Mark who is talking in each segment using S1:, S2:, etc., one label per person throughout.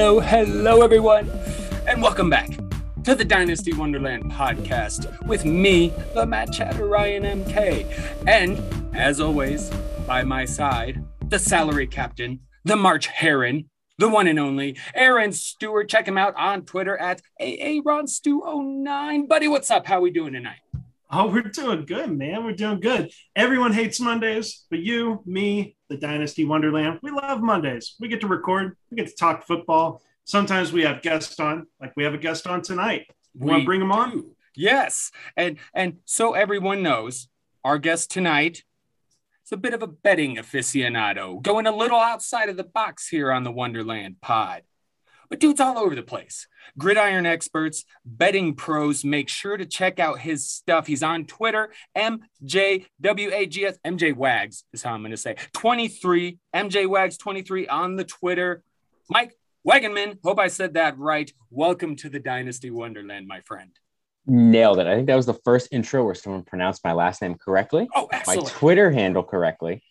S1: Hello, hello, everyone, and welcome back to the Dynasty Wonderland podcast with me, the Matt Chatter Ryan MK, and as always, by my side, the salary captain, the March Heron, the one and only Aaron Stewart. Check him out on Twitter at AARonStew09. Buddy, what's up? How we doing tonight?
S2: Oh, we're doing good, man. We're doing good. Everyone hates Mondays, but you, me, the Dynasty Wonderland, we love Mondays. We get to record, we get to talk football. Sometimes we have guests on, like we have a guest on tonight. We want to bring them on?
S1: do. Yes. And and so everyone knows our guest tonight is a bit of a betting aficionado, going a little outside of the box here on the Wonderland pod. But dude's all over the place. Gridiron experts, betting pros, make sure to check out his stuff. He's on Twitter, MJWAGS, MJ Wags is how I'm going to say. 23, MJ Wags 23 on the Twitter. Mike Wagenman, hope I said that right. Welcome to the Dynasty Wonderland, my friend.
S3: Nailed it. I think that was the first intro where someone pronounced my last name correctly,
S1: Oh, excellent. my.
S3: Twitter handle correctly,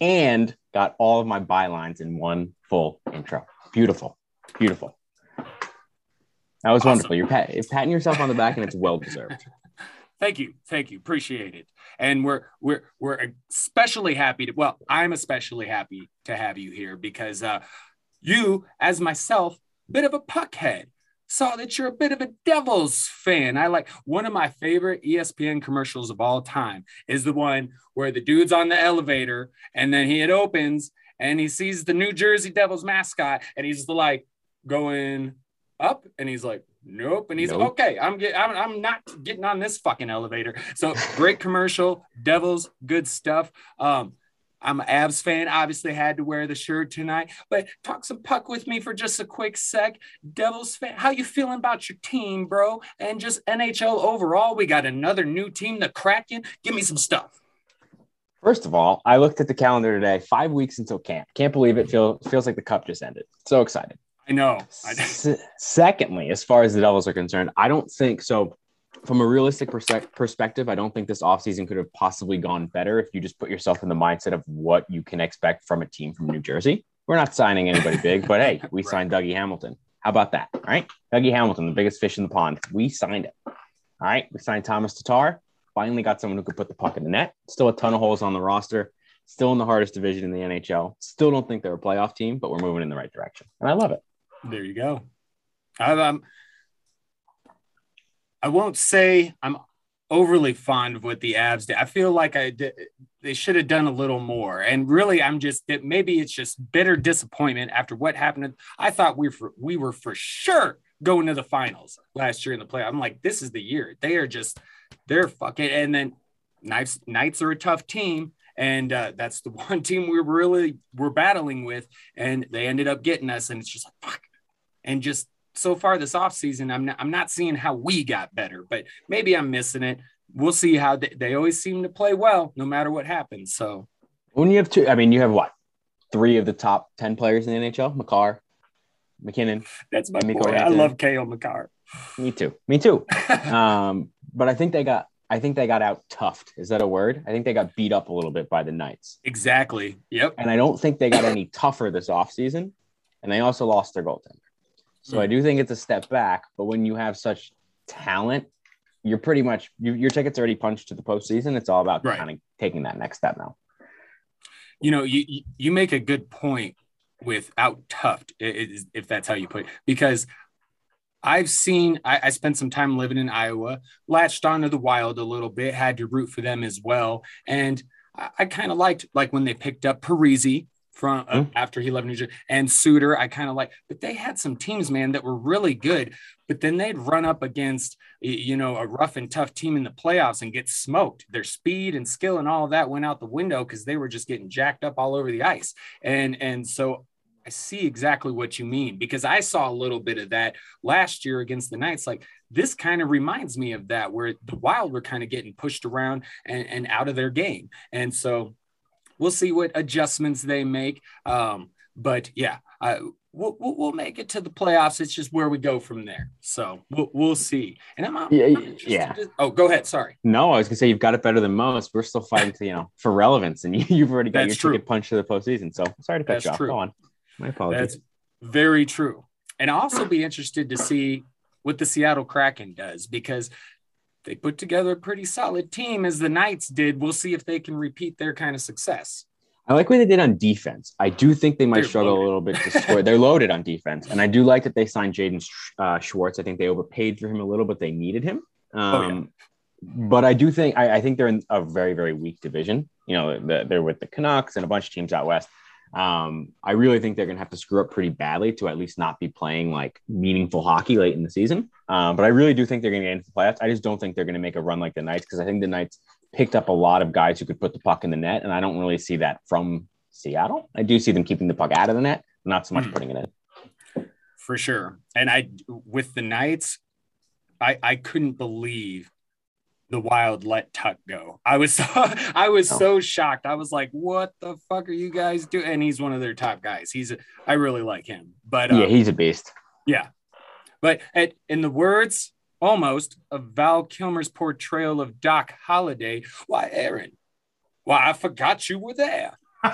S3: and got all of my bylines in one full intro. Beautiful. Beautiful. That was
S1: Awesome.
S3: wonderful. You're, pat- patting yourself on the back, and it's well deserved.
S1: Thank you, thank you, appreciate it. And we're we're we're especially happy to. Well, I'm especially happy to have you here because uh, you, as myself, bit of a puckhead, saw that you're a bit of a Devils fan. I like one of my favorite ESPN commercials of all time is the one where the dude's on the elevator and then he it opens and he sees the New Jersey Devils mascot and he's like going up and he's like nope and he's
S3: Nope.
S1: okay i'm get, I'm, I'm not getting on this fucking elevator so great commercial devils good stuff um i'm an Avs fan obviously had to wear the shirt tonight but talk some puck with me for just a quick sec devils fan how you feeling about your team bro and just nhl overall we got another new team the kraken give me some stuff
S3: First of all, I looked at the calendar today, five weeks until camp. Can't believe it. Feel, feels like the cup just ended. So excited.
S1: I know
S3: S- secondly, as far as the Devils are concerned, I don't think so. From a realistic perse- perspective, I don't think this offseason could have possibly gone better if you just put yourself in the mindset of what you can expect from a team from New Jersey. We're not signing anybody big, but hey, we
S1: Right.
S3: signed Dougie Hamilton. How about that? All right. Dougie Hamilton, the biggest fish in the pond. We signed it. All right. We signed Thomas Tatar. Finally got someone who could put the puck in the net. Still a ton of holes on the roster. Still in the hardest division in the NHL. Still don't think they're a playoff team, but we're moving in the right direction. And I love it.
S1: There you go. I, um, I won't say I'm overly fond of what the Avs did. I feel like I did, they should have done a little more. And really, I'm just maybe it's just bitter disappointment after what happened. I thought we were we were for sure going to the finals last year in the play. I'm like, this is the year. They are just they're fucking. And then Knights Knights are a tough team. And uh, that's the one team we really were battling with, and they ended up getting us. And it's just like and just so far this offseason, I'm not, I'm not seeing how we got better, but maybe I'm missing it. We'll see how they, they always seem to play well, no matter what happens. So
S3: When you have two, I mean, you have what? Three of the top 10 players in the NHL Makar, MacKinnon.
S1: that's my boy. I love Cale Makar.
S3: Me too. Me too. Um, but I think they got, I think they got out toughed. Is that a word? I think they got beat up a little bit by the Knights.
S1: exactly. Yep.
S3: And I don't think they got any tougher this offseason. And they also lost their goaltender. So I hmm. do think it's a step back. But when you have such talent, you're pretty much, you, your ticket's already punched to the postseason. It's all about
S1: Right.
S3: kind of taking that next step now.
S1: You know, you you- make a good point with out toughed, i- i- if that's how you put it, because I've seen. I, I spent some time living in Iowa, latched onto the Wild a little bit, had to root for them as well, and I, I kind of liked like when they picked up Parise from uh, after he left New Jersey and Suter. I kind of like, but they had some teams, man, that were really good. But then they'd run up against you know a rough and tough team in the playoffs and get smoked. Their speed and skill and all that went out the window because they were just getting jacked up all over the ice. And and so I see exactly what you mean because I saw a little bit of that last year against the Knights. Like this kind of reminds me of that, where the Wild were kind of getting pushed around and, and out of their game. And so we'll see what adjustments they make. Um, but yeah, I, we'll, we'll, make it to the playoffs. It's just where we go from there. So we'll, we'll see. And I'm, I'm
S3: Yeah, yeah.
S1: to- oh, go ahead. Sorry.
S3: No, I was gonna say you've got it better than most. We're still fighting to, you know, for relevance, and you, you've already got
S1: That's
S3: your
S1: true.
S3: ticket punched to the postseason. So sorry to cut
S1: That's
S3: you off.
S1: true.
S3: Go on. My apologies.
S1: That's Very true. And I'll also be interested to see what the Seattle Kraken does because they put together a pretty solid team as the Knights did. We'll see if they can repeat their kind of success.
S3: I like what they did on defense. I do think they might
S1: They're
S3: struggle
S1: loaded.
S3: a little bit to score. They're loaded on defense, and I do like that they signed Jaden uh, Schwartz. I think they overpaid for him a little, but they needed him. Um,
S1: Oh, yeah.
S3: But I do think I, I think they're in a very very weak division. You know, the, they're with the Canucks and a bunch of teams out west. Um, I really think they're going to have to screw up pretty badly to at least not be playing like meaningful hockey late in the season. Um, but I really do think they're going to get into the playoffs. I just don't think they're going to make a run like the Knights because I think the Knights picked up a lot of guys who could put the puck in the net, and I don't really see that from Seattle. I do see them keeping the puck out of the net, not so much
S1: Hmm.
S3: putting it in.
S1: for sure. And I, with the Knights, I I couldn't believe the Wild let Tuch go. I was so I was
S3: Oh.
S1: so shocked. I was like, "What the fuck are you guys doing?" And he's one of their top guys. He's a, I really like him. But uh,
S3: Yeah, he's a beast.
S1: yeah, but at, in the words almost of Val Kilmer's portrayal of Doc Holliday, why Aaron? Why I forgot you were there.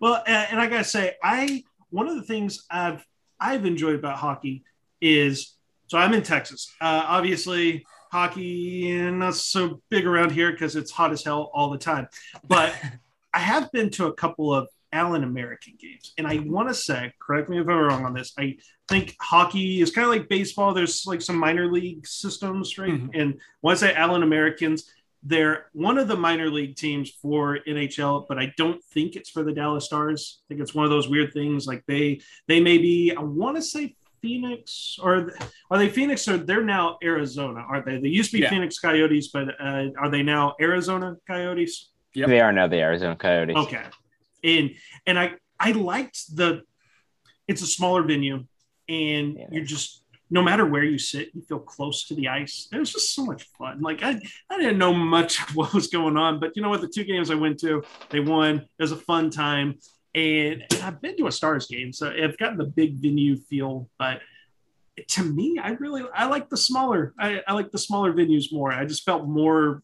S2: well, and, and I gotta say, I one of the things I've I've enjoyed about hockey is so I'm in Texas. Uh, obviously, hockey and not so big around here because it's hot as hell all the time. But I have been to a couple of Allen American games, and I want to say, correct me if I'm wrong on this. I think hockey is kind of like baseball. There's like some minor league systems, right?
S1: Mhm.
S2: And when I say Allen Americans, they're one of the minor league teams for NHL, but I don't think it's for the Dallas Stars. I think it's one of those weird things. Like they they may be, I want to say Phoenix or are they Phoenix or they're now Arizona, aren't they? They used to be
S1: Yeah.
S2: Phoenix Coyotes, but uh, are they now Arizona Coyotes?
S1: Yep.
S3: They are now the Arizona Coyotes.
S2: Okay. And and I I liked the it's a smaller venue and
S3: Yeah.
S2: you're just no matter where you sit, you feel close to the ice. It was just so much fun. Like I, I didn't know much of what was going on, but you know what? The two games I went to, they won. It was a fun time. And, and I've been to a Stars game, so I've gotten the big venue feel. But to me, I really I like the smaller. I, I like the smaller venues more. I just felt more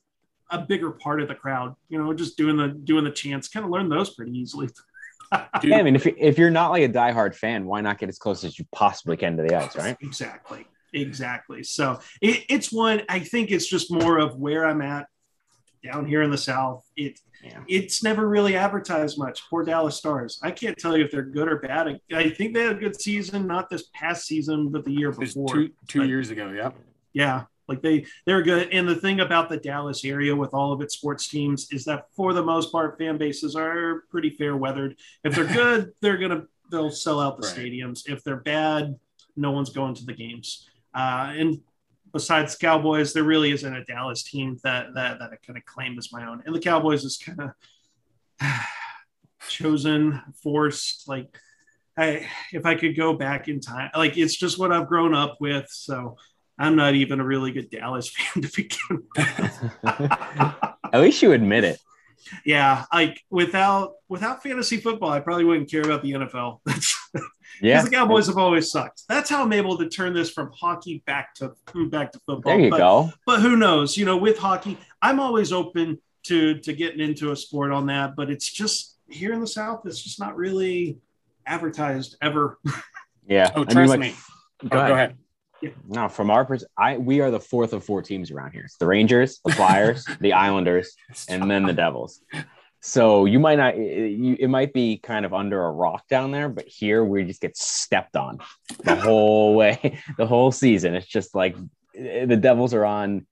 S2: a bigger part of the crowd. You know, just doing the doing the chants. Kind of learn those pretty easily.
S1: Dude,
S3: Yeah, I mean, if you're, if you're not like a diehard fan, why not get as close as you possibly can to the ice, right?
S2: Exactly. Exactly. So it, it's one, I think it's just more of where I'm at down here in the South. It,
S3: Yeah.
S2: It's never really advertised much. Poor Dallas Stars. I can't tell you if they're good or bad. I, I think they had a good season, not this past season, but the year before.
S1: two two
S2: But-
S1: years ago. Yep.
S2: Yeah, like they they're good. And the thing about the Dallas area with all of its sports teams is that for the most part, fan bases are pretty fair weathered. If they're good, they're gonna they'll sell out the
S1: Right.
S2: stadiums. If they're bad, no one's going to the games. Uh, and besides Cowboys, there really isn't a Dallas team that that that I kind of claim as my own. And the Cowboys is kind of chosen, forced. Like I, if I could go back in time, like it's just what I've grown up with. So I'm not even a really good Dallas fan to begin with.
S3: At least you admit it.
S2: Yeah, like without without fantasy football, I probably wouldn't care about the NFL.
S3: Yeah.
S2: because the Cowboys have always sucked. That's how I'm able to turn this from hockey back to back to football.
S3: There you
S2: but,
S3: go.
S2: But who knows? You know, with hockey, I'm always open to to getting into a sport on that. But it's just here in the South, it's just not really advertised ever.
S3: Yeah.
S1: Oh,
S3: I mean,
S1: trust
S3: like-
S1: me. Oh,
S3: Go ahead.
S1: go ahead.
S3: No, from our perspective, I we are the fourth of four teams around here. It's the Rangers, the Flyers, the Islanders, and then the Devils. So you might not, it, you, it might be kind of under a rock down there, but here we just get stepped on the whole way, the whole season. It's just like eh, the Devils are on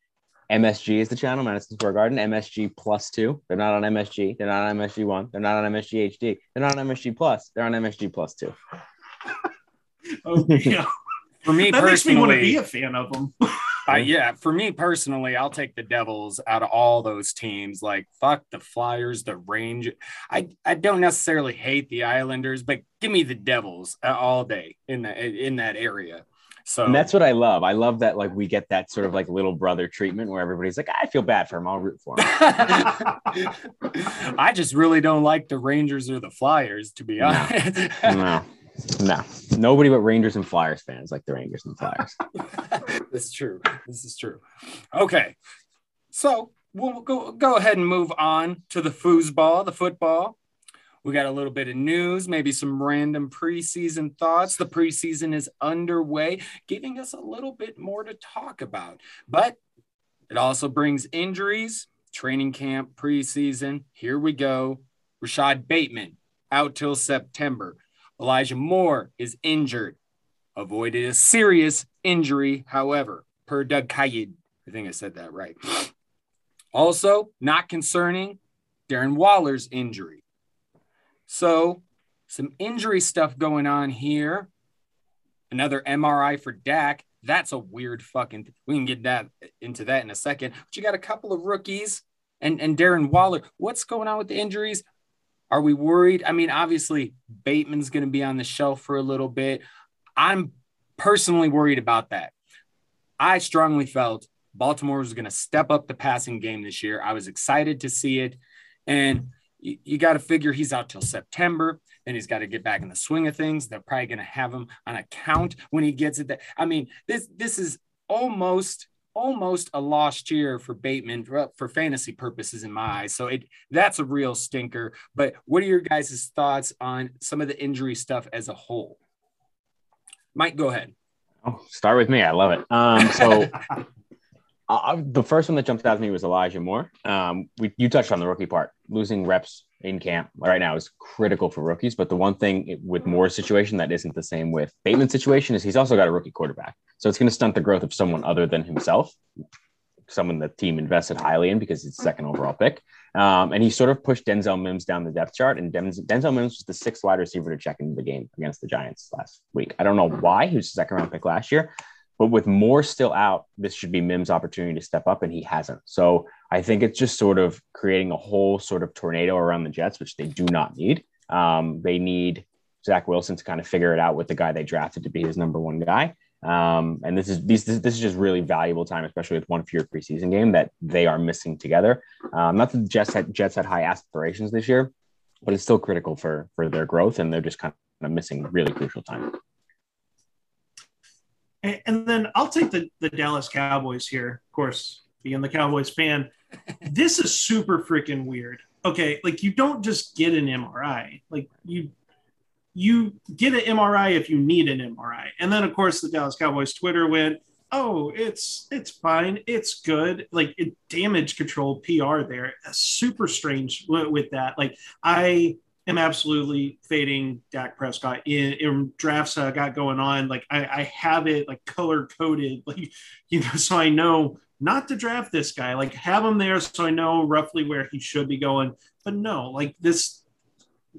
S3: MSG is the channel, Madison Square Garden, MSG plus two. They're not on MSG. They're not on MSG one. They're not on MSG HD. They're not on MSG plus. They're on MSG plus two.
S2: Oh, yeah.
S1: For me
S2: that makes me want to be a fan of them.
S1: Uh, yeah, for me personally, I'll take the Devils out of all those teams. Like fuck the Flyers, the Range. I I don't necessarily hate the Islanders, but give me the Devils uh, all day in that in that area. So
S3: And that's what I love. I love that like we get that sort of like little brother treatment where everybody's like, I feel bad for him. I'll root for him.
S1: I just really don't like the Rangers or the Flyers, to be honest.
S3: no, no, nobody but Rangers and Flyers fans like the Rangers and Flyers.
S1: That's true. This is true. Okay. So we'll go go ahead and move on to the foosball, the football. We got a little bit of news, maybe some random preseason thoughts. The preseason is underway, giving us a little bit more to talk about. But it also brings injuries, training camp, preseason. Here we go. Rashod Bateman out till September. Elijah Moore is injured, avoided a serious injury, however, per Doug Kyed. I think I said that right. Also, not concerning Darren Waller's injury. So, some injury stuff going on here. Another MRI for Dak. That's a weird fucking. We can get that into that in a second. But you got a couple of rookies and and Darren Waller. What's going on with the injuries? Are we worried? I mean, obviously Bateman's going to be on the shelf for a little bit. I'm personally worried about that. I strongly felt Baltimore was going to step up the passing game this year. I was excited to see it. And you, you got to figure he's out till September. Then he's got to get back in the swing of things. They're probably going to have him on account when he gets it. I mean, this this is almost almost a lost year for Bateman for, for fantasy purposes in my eyes. So it that's a real stinker. But what are your guys' thoughts on some of the injury stuff as a whole? Mike, go ahead.
S3: Oh, start with me. I love it. Um, so Uh, the first one that jumped out to me was Elijah Moore. Um, we, you touched on the rookie part. Losing reps in camp right now is critical for rookies. But the one thing with Moore's situation that isn't the same with Bateman's situation is he's also got a rookie quarterback. So it's going to stunt the growth of someone other than himself, someone the team invested highly in because he's second overall pick. Um, and he sort of pushed Denzel Mims down the depth chart. And Denzel, Mims was the sixth wide receiver to check into the game against the Giants last week. I don't know why. He was second round pick last year. But with more still out, this should be Mims' opportunity to step up, and he hasn't. So I think it's just sort of creating a whole sort of tornado around the Jets, which they do not need. Um, they need Zach Wilson to kind of figure it out with the guy they drafted to be his number one guy. Um, and this is this, this is just really valuable time, especially with one fewer preseason game that they are missing together. Um, not that the Jets had Jets had high aspirations this year, but it's still critical for for their growth, and they're just kind of missing really crucial time.
S2: And, and then I'll take the, the Dallas Cowboys here, of course, being the Cowboys fan. this is super freaking weird. Okay, like you don't just get an MRI. Like you you get an MRI if you need an MRI. And then of course the Dallas Cowboys Twitter went, "Oh, it's it's fine. It's good." Like it damage control PR there. Super strange with that. Like I am absolutely fading Dak Prescott in, in drafts I got going on. Like I, I have it like color coded, like you know, so I know not to draft this guy. Like have him there so I know roughly where he should be going. But no, like this,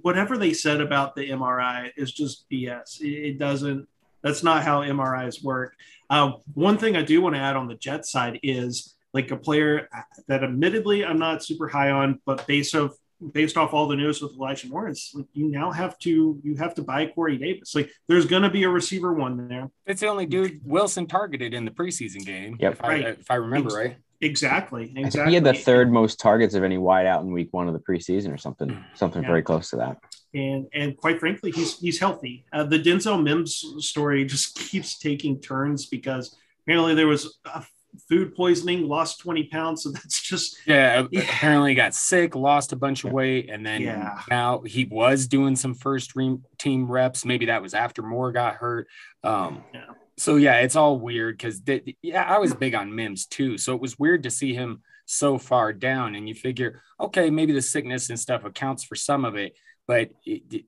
S2: whatever they said about the MRI is just BS. It, it doesn't. That's not how MRIs work. Uh, one thing I do want to add on the Jet side is like a player that admittedly I'm not super high on, but based of based off all the news with Elijah Moore, it's like you now have to you have to buy Corey Davis. Like there's going to be a receiver one there.
S1: It's the only dude Wilson targeted in the preseason game.
S3: Yep.
S1: If, right. I, if I remember Ex- right.
S2: Exactly. Exactly.
S3: he had the third most targets of any wideout in week one of the preseason, or something, something yeah. very close to that.
S2: And and quite frankly, he's he's healthy. Uh, the Denzel Mims story just keeps taking turns because apparently there was a food poisoning, lost 20 pounds. So that's just
S1: yeah, yeah. apparently got sick, lost a bunch of weight, and then yeah. now he was doing some first re- team reps. Maybe that was after Moore got hurt. Um, yeah. So yeah, it's all weird because yeah, I was big on Mims too. So it was weird to see him so far down, and you figure, okay, maybe the sickness and stuff accounts for some of it, but it,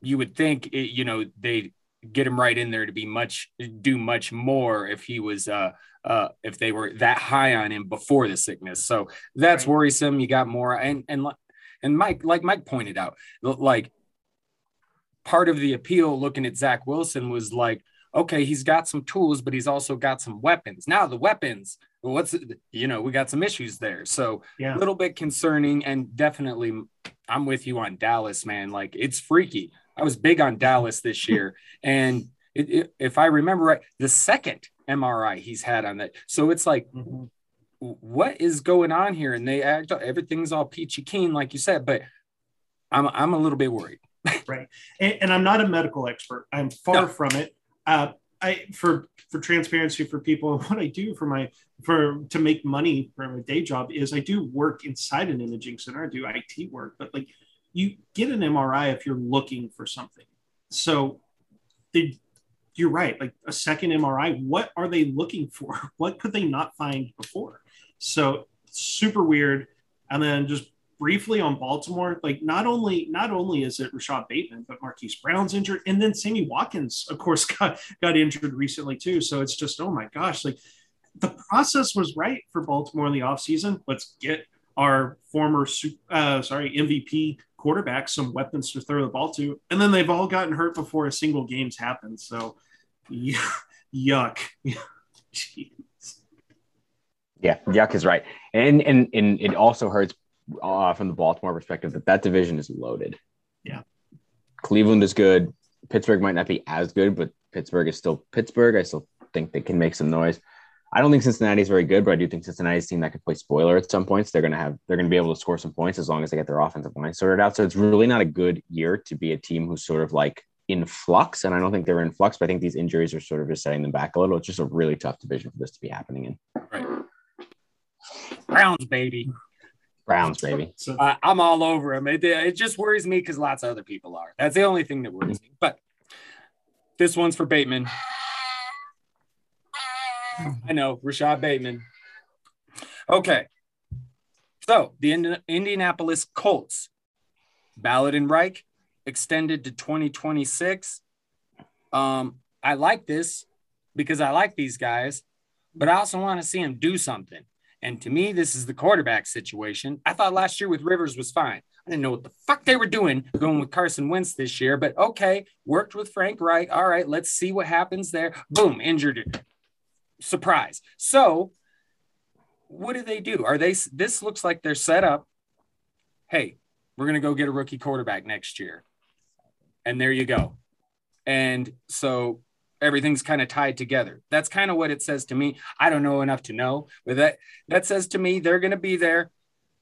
S1: you would think, it, you know, they get him right in there to be much do much more if he was uh uh if they were that high on him before the sickness. So that's right. worrisome. You got more and and and mike like mike pointed out like part of the appeal looking at zach wilson was like okay he's got some tools but he's also got some weapons. Now the weapons what's you know we got some issues there. So yeah. a little bit concerning and definitely i'm with you on dallas man. Like it's freaky I was big on Dallas this year, and it, it, if I remember right, the second MRI he's had on that. So it's like, mm-hmm. what is going on here? And they act everything's all peachy keen, like you said, but I'm I'm a little bit worried.
S2: right, and, and, I'm not a medical expert. I'm far no. from it. Uh, I for for transparency for people, what I do for my for to make money for my day job is I do work inside an imaging center. I do IT work, but like you get an MRI if you're looking for something. So they, you're right. Like a second MRI, what are they looking for? What could they not find before? So super weird. And then just briefly on Baltimore, like not only not only is it Rashod Bateman, but Marquise Brown's injured, and then Sammy Watkins, of course, got got injured recently too. So it's just oh my gosh, like the process was right for Baltimore in the offseason. Let's get our former uh, sorry MVP quarterback some weapons to throw the ball to, and then they've all gotten hurt before a single game's happened. So yeah, yuck.
S3: yeah, yuck is right, and and and it also hurts uh, from the Baltimore perspective that that division is loaded.
S2: Yeah,
S3: Cleveland is good. Pittsburgh might not be as good, but Pittsburgh is still Pittsburgh. I still think they can make some noise. I don't think Cincinnati is very good, but I do think Cincinnati's a team that could play spoiler at some points. They're going to have they're going to be able to score some points as long as they get their offensive line sorted out. So it's really not a good year to be a team who's sort of like in flux. And I don't think they're in flux, but I think these injuries are sort of just setting them back a little. It's just a really tough division for this to be happening in.
S1: Right. Browns, baby.
S3: Browns, baby.
S1: So, uh, I'm all over them. It, it just worries me because lots of other people are. That's the only thing that worries me. But this one's for Bateman. I know, Rashod Bateman. Okay. So the Indi- Indianapolis Colts, Ballard and Reich extended to 2026. Um, I like this because I like these guys, but I also want to see them do something. And to me, this is the quarterback situation. I thought last year with Rivers was fine. I didn't know what the fuck they were doing going with Carson Wentz this year, but okay, worked with Frank Reich. All right, let's see what happens there. Boom, injured surprise. So, what do they do? Are they? This looks like they're set up. Hey, we're gonna go get a rookie quarterback next year, and there you go. And so everything's kind of tied together. That's kind of what it says to me. I don't know enough to know, but that that says to me they're going to be there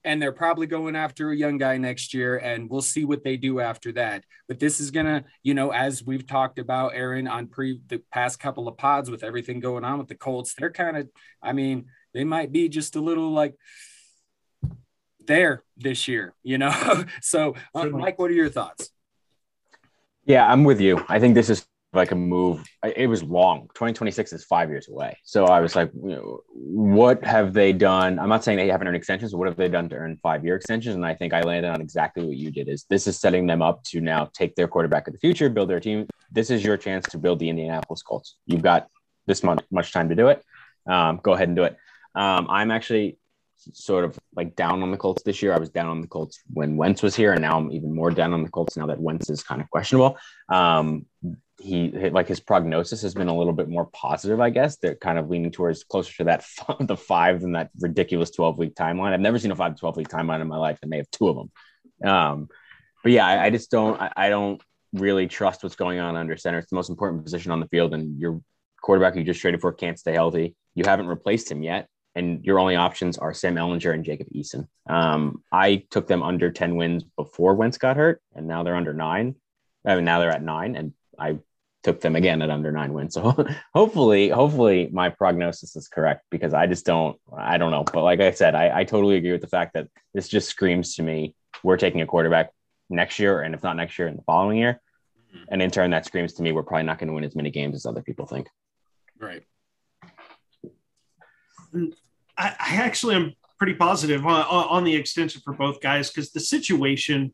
S1: and they're probably going after a young guy next year and we'll see what they do after that. But this is gonna you know as we've talked about aaron on pre the past couple of pods with everything going on with the colts they're kind of i mean they might be just a little like there this year you know? So uh, mike what are your thoughts?
S3: Yeah i'm with you. I think this is like a move. It was long. 2026 is five years away. So I was like, you know, what have they done? I'm not saying they haven't earned extensions. What have they done to earn five year extensions? And I think I landed on exactly what you did. Is this is setting them up to now take their quarterback of the future, build their team. This is your chance to build the Indianapolis Colts. You've got this much much time to do it. Um, go ahead and do it. Um, I'm actually sort of like down on the Colts this year. I was down on the Colts when Wentz was here, and now I'm even more down on the Colts now that Wentz is kind of questionable. Um, he like his prognosis has been a little bit more positive, I guess. They're kind of leaning towards closer to that the five than that ridiculous 12 week timeline. I've never seen a five to 12 week timeline in my life, and they have two of them. Um, but yeah, I, I just don't I, I, don't really trust what's going on under center. It's the most important position on the field, and your quarterback you just traded for can't stay healthy. You haven't replaced him yet, and your only options are Sam Ehlinger and Jacob Eason. Um, I took them under 10 wins before Wentz got hurt, and now they're under nine. I mean, now they're at nine, and I took them again at under nine wins. So hopefully, hopefully my prognosis is correct because I just don't, I don't know. But like I said, I, I totally agree with the fact that this just screams to me we're taking a quarterback next year, and if not next year, in the following year. Mm-hmm. And in turn, that screams to me we're probably not going to win as many games as other people think.
S1: Right.
S2: I, I actually am pretty positive on, on the extension for both guys because the situation,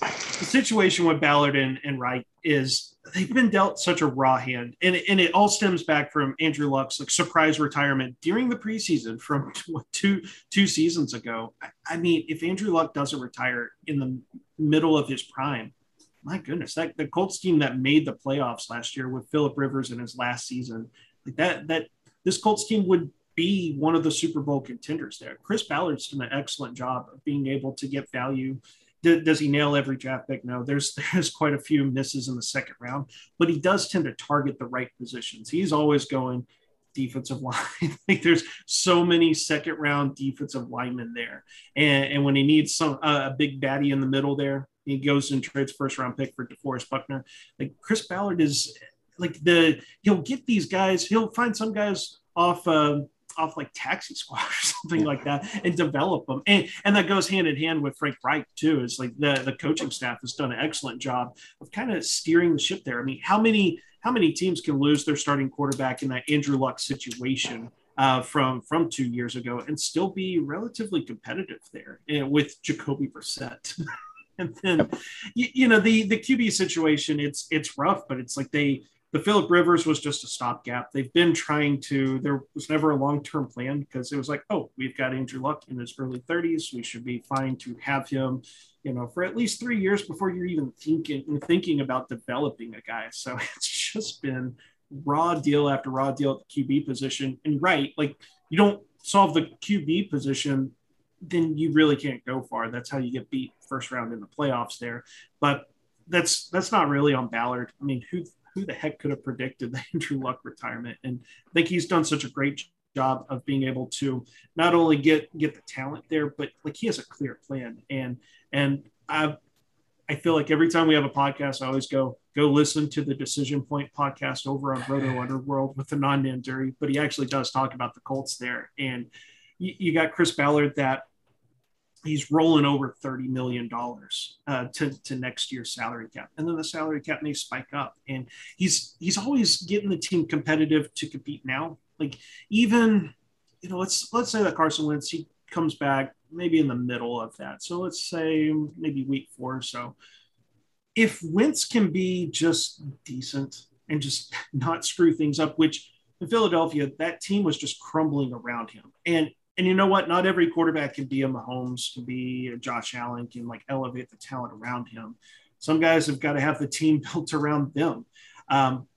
S2: the situation with Ballard and, and Reich is they've been dealt such a raw hand, and and it all stems back from Andrew Luck's like surprise retirement during the preseason from two two seasons ago. I, mean, if Andrew Luck doesn't retire in the middle of his prime, my goodness, that the Colts team that made the playoffs last year with Philip Rivers in his last season, like that that this Colts team would be one of the Super Bowl contenders there. Chris Ballard's done an excellent job of being able to get value does he nail every draft pick? No, there's there's quite a few misses in the second round, but he does tend to target the right positions. He's always going defensive line. like there's so many second round defensive linemen there, and, and when he needs some uh, a big baddie in the middle there, he goes and trades first round pick for DeForest Buckner. Like Chris Ballard is like the he'll get these guys. He'll find some guys off. Uh, off like taxi squad or something like that and develop them. And and that goes hand in hand with Frank Reich too. It's like the the coaching staff has done an excellent job of kind of steering the ship there. I mean, how many how many teams can lose their starting quarterback in that Andrew Luck situation? Uh, from from two years ago and still be relatively competitive there and with Jacoby Brissett. and then you, you, know the the QB situation it's it's rough, but it's like they the Philip Rivers was just a stopgap. They've been trying to. There was never a long term plan because it was like, oh, we've got Andrew Luck in his early 30s. We should be fine to have him, you know, for at least three years before you're even thinking thinking about developing a guy. So it's just been raw deal after raw deal at the QB position. And right, like you don't solve the QB position, then you really can't go far. That's how you get beat first round in the playoffs there. But that's that's not really on Ballard. I mean, who who the heck could have predicted the Andrew Luck retirement? And I think he's done such a great job of being able to not only get get the talent there, but like he has a clear plan. And and I I feel like every time we have a podcast, I always go go listen to the Decision Point podcast over on Roto Underworld with the non Nanduri, but he actually does talk about the Colts there. And you, you got Chris Ballard that he's rolling over $30 million uh, to, to next year's salary cap. And then the salary cap may spike up. And he's he's always getting the team competitive to compete now. Like even, you know, let's let's say that Carson Wentz, he comes back maybe in the middle of that. So let's say maybe week four or so. If Wentz can be just decent and just not screw things up, which in Philadelphia, that team was just crumbling around him. And and you know what? Not every quarterback can be a Mahomes, can be a Josh Allen, can like elevate the talent around him. Some guys have got to have the team built around them. Um,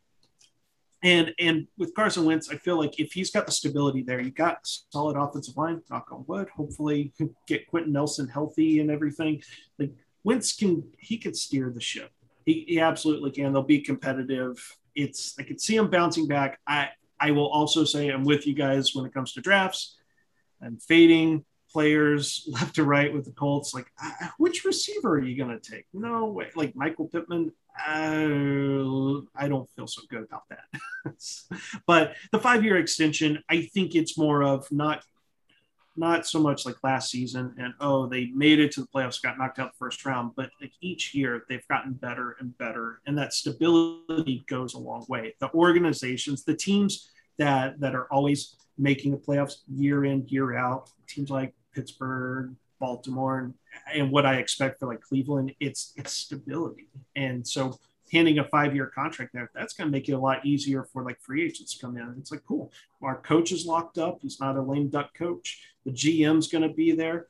S2: and and with Carson Wentz, I feel like if he's got the stability there, you got solid offensive line. Knock on wood. Hopefully, get Quenton Nelson healthy and everything. Like Wentz can, he can steer the ship. He, he absolutely can. They'll be competitive. It's I could see him bouncing back. I I will also say I'm with you guys when it comes to drafts. I'm fading players left to right with the Colts. Like, uh, which receiver are you going to take? No way. Like Michael Pittman, uh, I don't feel so good about that. but the five year extension, I think it's more of not not so much like last season and oh they made it to the playoffs got knocked out the first round but like each year they've gotten better and better and that stability goes a long way the organizations the teams that that are always making the playoffs year in, year out. Teams like Pittsburgh, Baltimore, and, and what I expect for like Cleveland, it's it's stability. And so handing a five-year contract there, that's going to make it a lot easier for like free agents to come in. It's like, cool, our coach is locked up. He's not a lame duck coach. The GM's going to be there.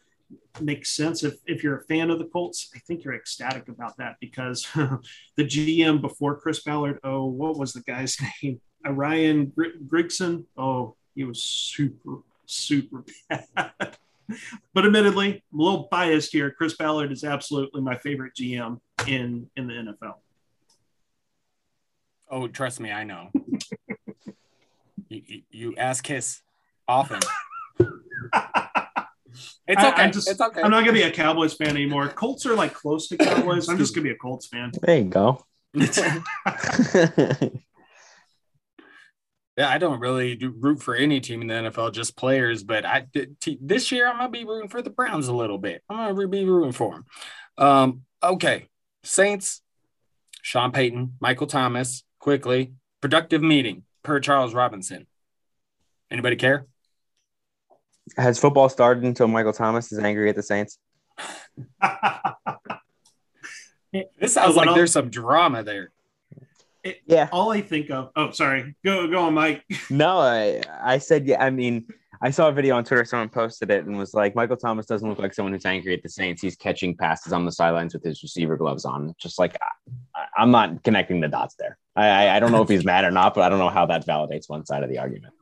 S2: Makes sense if, if you're a fan of the Colts. I think you're ecstatic about that because the GM before Chris Ballard, oh, what was the guy's name? Uh, Ryan Grigson. Oh, he was super, super bad. but admittedly, I'm a little biased here. Chris Ballard is absolutely my favorite GM in in the NFL.
S1: Oh, trust me, I know. you, you, you ask his often.
S2: It's okay. I, am just, it's okay. I'm not gonna be a Cowboys fan anymore. Colts are like close to Cowboys. I'm just gonna be a Colts fan.
S3: There you go.
S1: Yeah, I don't really do root for any team in the NFL, just players. But I t- this year I'm gonna be rooting for the Browns a little bit. I'm gonna be rooting for them. Um, okay, Saints, Sean Payton, Michael Thomas, quickly productive meeting per Charles Robinson. Anybody care?
S3: Has football started until Michael Thomas is angry at the Saints?
S1: this sounds like there's some drama there.
S2: It, yeah. All I think of. Oh, sorry. Go go on, Mike.
S3: no, I I said yeah. I mean, I saw a video on Twitter. Someone posted it and was like, Michael Thomas doesn't look like someone who's angry at the Saints. He's catching passes on the sidelines with his receiver gloves on. Just like I, am not connecting the dots there. I, I I don't know if he's mad or not, but I don't know how that validates one side of the argument.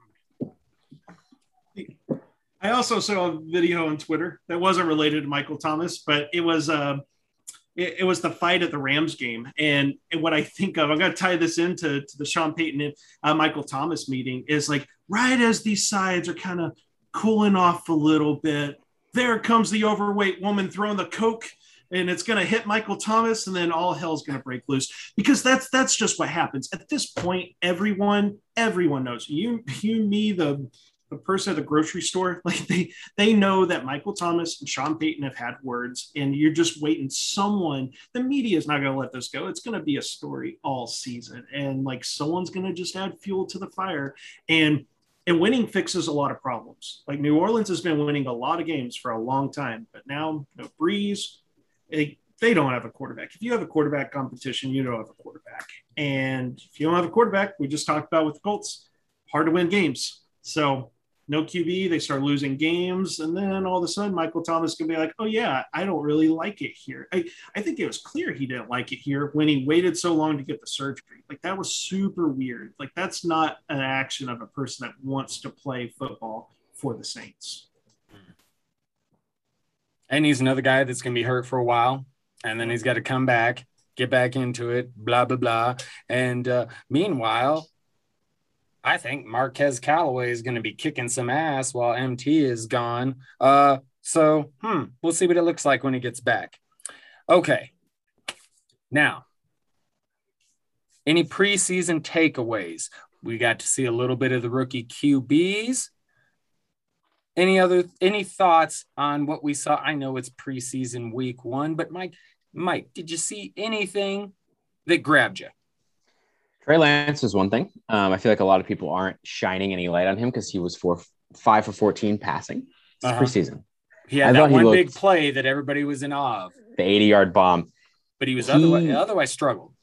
S2: I also saw a video on Twitter that wasn't related to Michael Thomas, but it was. Uh, it, it, was the fight at the Rams game. And, and what I think of, I'm going to tie this into to the Sean Payton and uh, Michael Thomas meeting is like right as these sides are kind of cooling off a little bit, there comes the overweight woman throwing the Coke and it's going to hit Michael Thomas and then all hell's going to break loose. Because that's that's just what happens. At this point everyone everyone knows. You you me the the person at the grocery store. Like they they know that Michael Thomas and Sean Payton have had words, and you're just waiting. Someone, the media is not going to let this go. It's going to be a story all season, and like someone's going to just add fuel to the fire. And and winning fixes a lot of problems. Like New Orleans has been winning a lot of games for a long time, but now no Brees, they, they don't have a quarterback. If you have a quarterback competition, you don't have a quarterback. And if you don't have a quarterback, we just talked about with the Colts, hard to win games. So no QB, they start losing games, and then all of a sudden Michael Thomas can be like, "Oh yeah, I don't really like it here." I, I think it was clear he didn't like it here when he waited so long to get the surgery. Like that was super weird. Like that's not an action of a person that wants to play football for the Saints.
S1: And he's another guy that's going to be hurt for a while, and then he's got to come back, get back into it, blah blah blah. And uh, meanwhile, I think Marquez Callaway is going to be kicking some ass while MT is gone. Uh, so, hmm, we'll see what it looks like when he gets back. Okay. Now, any preseason takeaways? We got to see a little bit of the rookie QBs. Any other any thoughts on what we saw? I know it's preseason week one, but Mike, Mike, did you see anything that grabbed you?
S3: Trey Lance is one thing. Um, I feel like a lot of people aren't shining any light on him because he was four, five for 14 passing uh-huh. preseason.
S1: He had I that one big play that everybody was in awe of.
S3: The 80 yard bomb.
S1: But he was he, otherwise, otherwise struggled.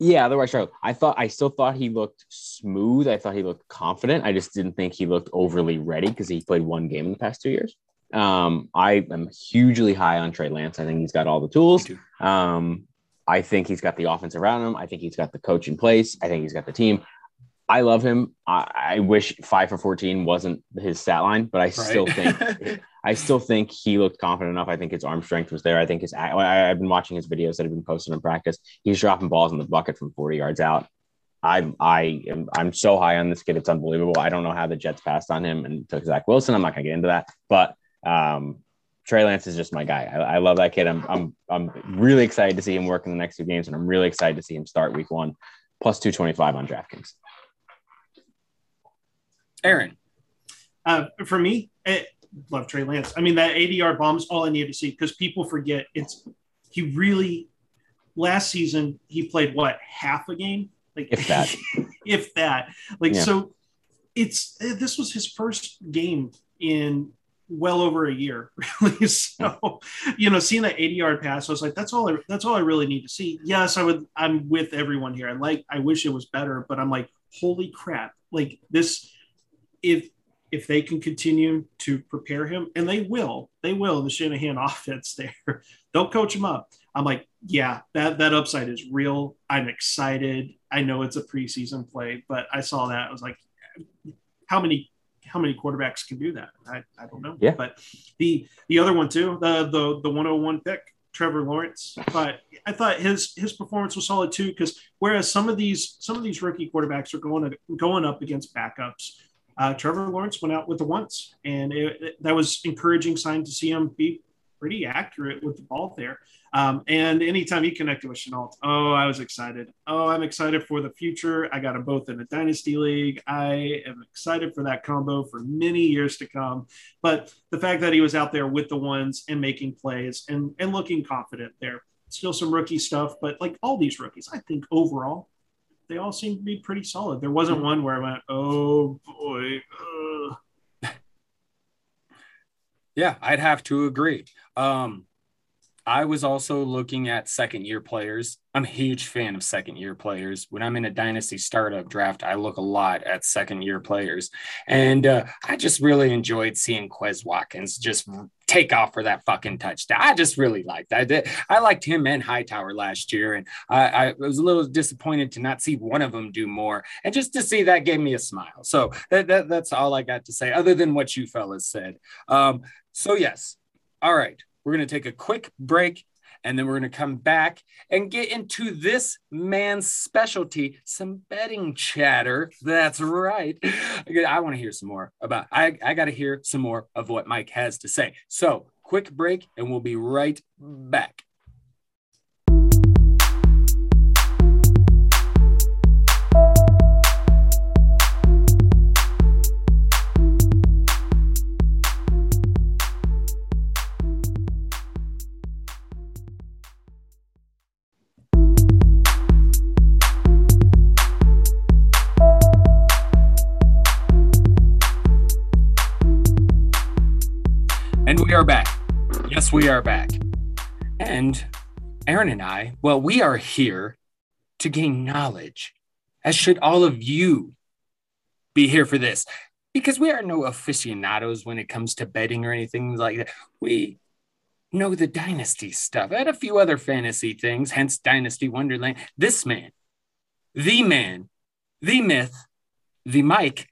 S3: Yeah, otherwise struggled. I thought I still thought he looked smooth. I thought he looked confident. I just didn't think he looked overly ready because he played one game in the past two years. Um, I am hugely high on Trey Lance. I think he's got all the tools. Um, I think he's got the offense around him. I think he's got the coach in place. I think he's got the team. I love him. I, I wish five for 14 wasn't his stat line, but I right. still think I still think he looked confident enough. I think his arm strength was there. I think his I, I've been watching his videos that have been posted in practice. He's dropping balls in the bucket from 40 yards out. I'm I am I'm so high on this kid. It's unbelievable. I don't know how the Jets passed on him and took Zach Wilson. I'm not gonna get into that, but um, Trey Lance is just my guy. I, I, love that kid. I'm, I'm, I'm really excited to see him work in the next two games, and I'm really excited to see him start week one plus 225 on DraftKings.
S1: Aaron.
S2: Uh, for me, I love Trey Lance. I mean, that 80 yard bomb is all I need to see because people forget it's he really last season he played what half a game,
S3: like if that,
S2: if that, like yeah. so. It's this was his first game in well over a year, really. So, you know, seeing that 80 yard pass, I was like, that's all I that's all I really need to see. Yes, I would I'm with everyone here. I like I wish it was better, but I'm like, holy crap. Like this, if if they can continue to prepare him, and they will, they will, the Shanahan offense there, they'll coach him up. I'm like, yeah, that that upside is real. I'm excited. I know it's a preseason play, but I saw that. I was like, how many how many quarterbacks can do that? I, I don't know.
S3: Yeah.
S2: But the the other one too, the the the 101 pick, Trevor Lawrence. But I thought his his performance was solid too, because whereas some of these some of these rookie quarterbacks are going going up against backups, uh, Trevor Lawrence went out with the once, and it, it, that was encouraging sign to see him be pretty accurate with the ball there. Um, and anytime he connected with Shenault, oh, I was excited. Oh, I'm excited for the future. I got them both in a dynasty league. I am excited for that combo for many years to come. But the fact that he was out there with the ones and making plays and, and looking confident there, still some rookie stuff, but like all these rookies, I think overall, they all seem to be pretty solid. There wasn't one where I went, oh boy.
S1: Yeah, I'd have to agree. Um, I was also looking at second year players. I'm a huge fan of second year players. When I'm in a dynasty startup draft, I look a lot at second year players. And uh, I just really enjoyed seeing Quez Watkins just take off for that fucking touchdown. I just really liked that. I liked him and Hightower last year. And I, I was a little disappointed to not see one of them do more. And just to see that gave me a smile. So that, that that's all I got to say, other than what you fellas said. Um, so, yes. All right. We're going to take a quick break and then we're going to come back and get into this man's specialty, some betting chatter. That's right. I want to hear some more about, I, I got to hear some more of what Mike has to say. So, quick break and we'll be right back. Are back. And Aaron and I, well, we are here to gain knowledge, as should all of you be here for this, because we are no aficionados when it comes to betting or anything like that. We know the dynasty stuff and a few other fantasy things, hence Dynasty Wonderland. This man, the man, the myth, the Mike,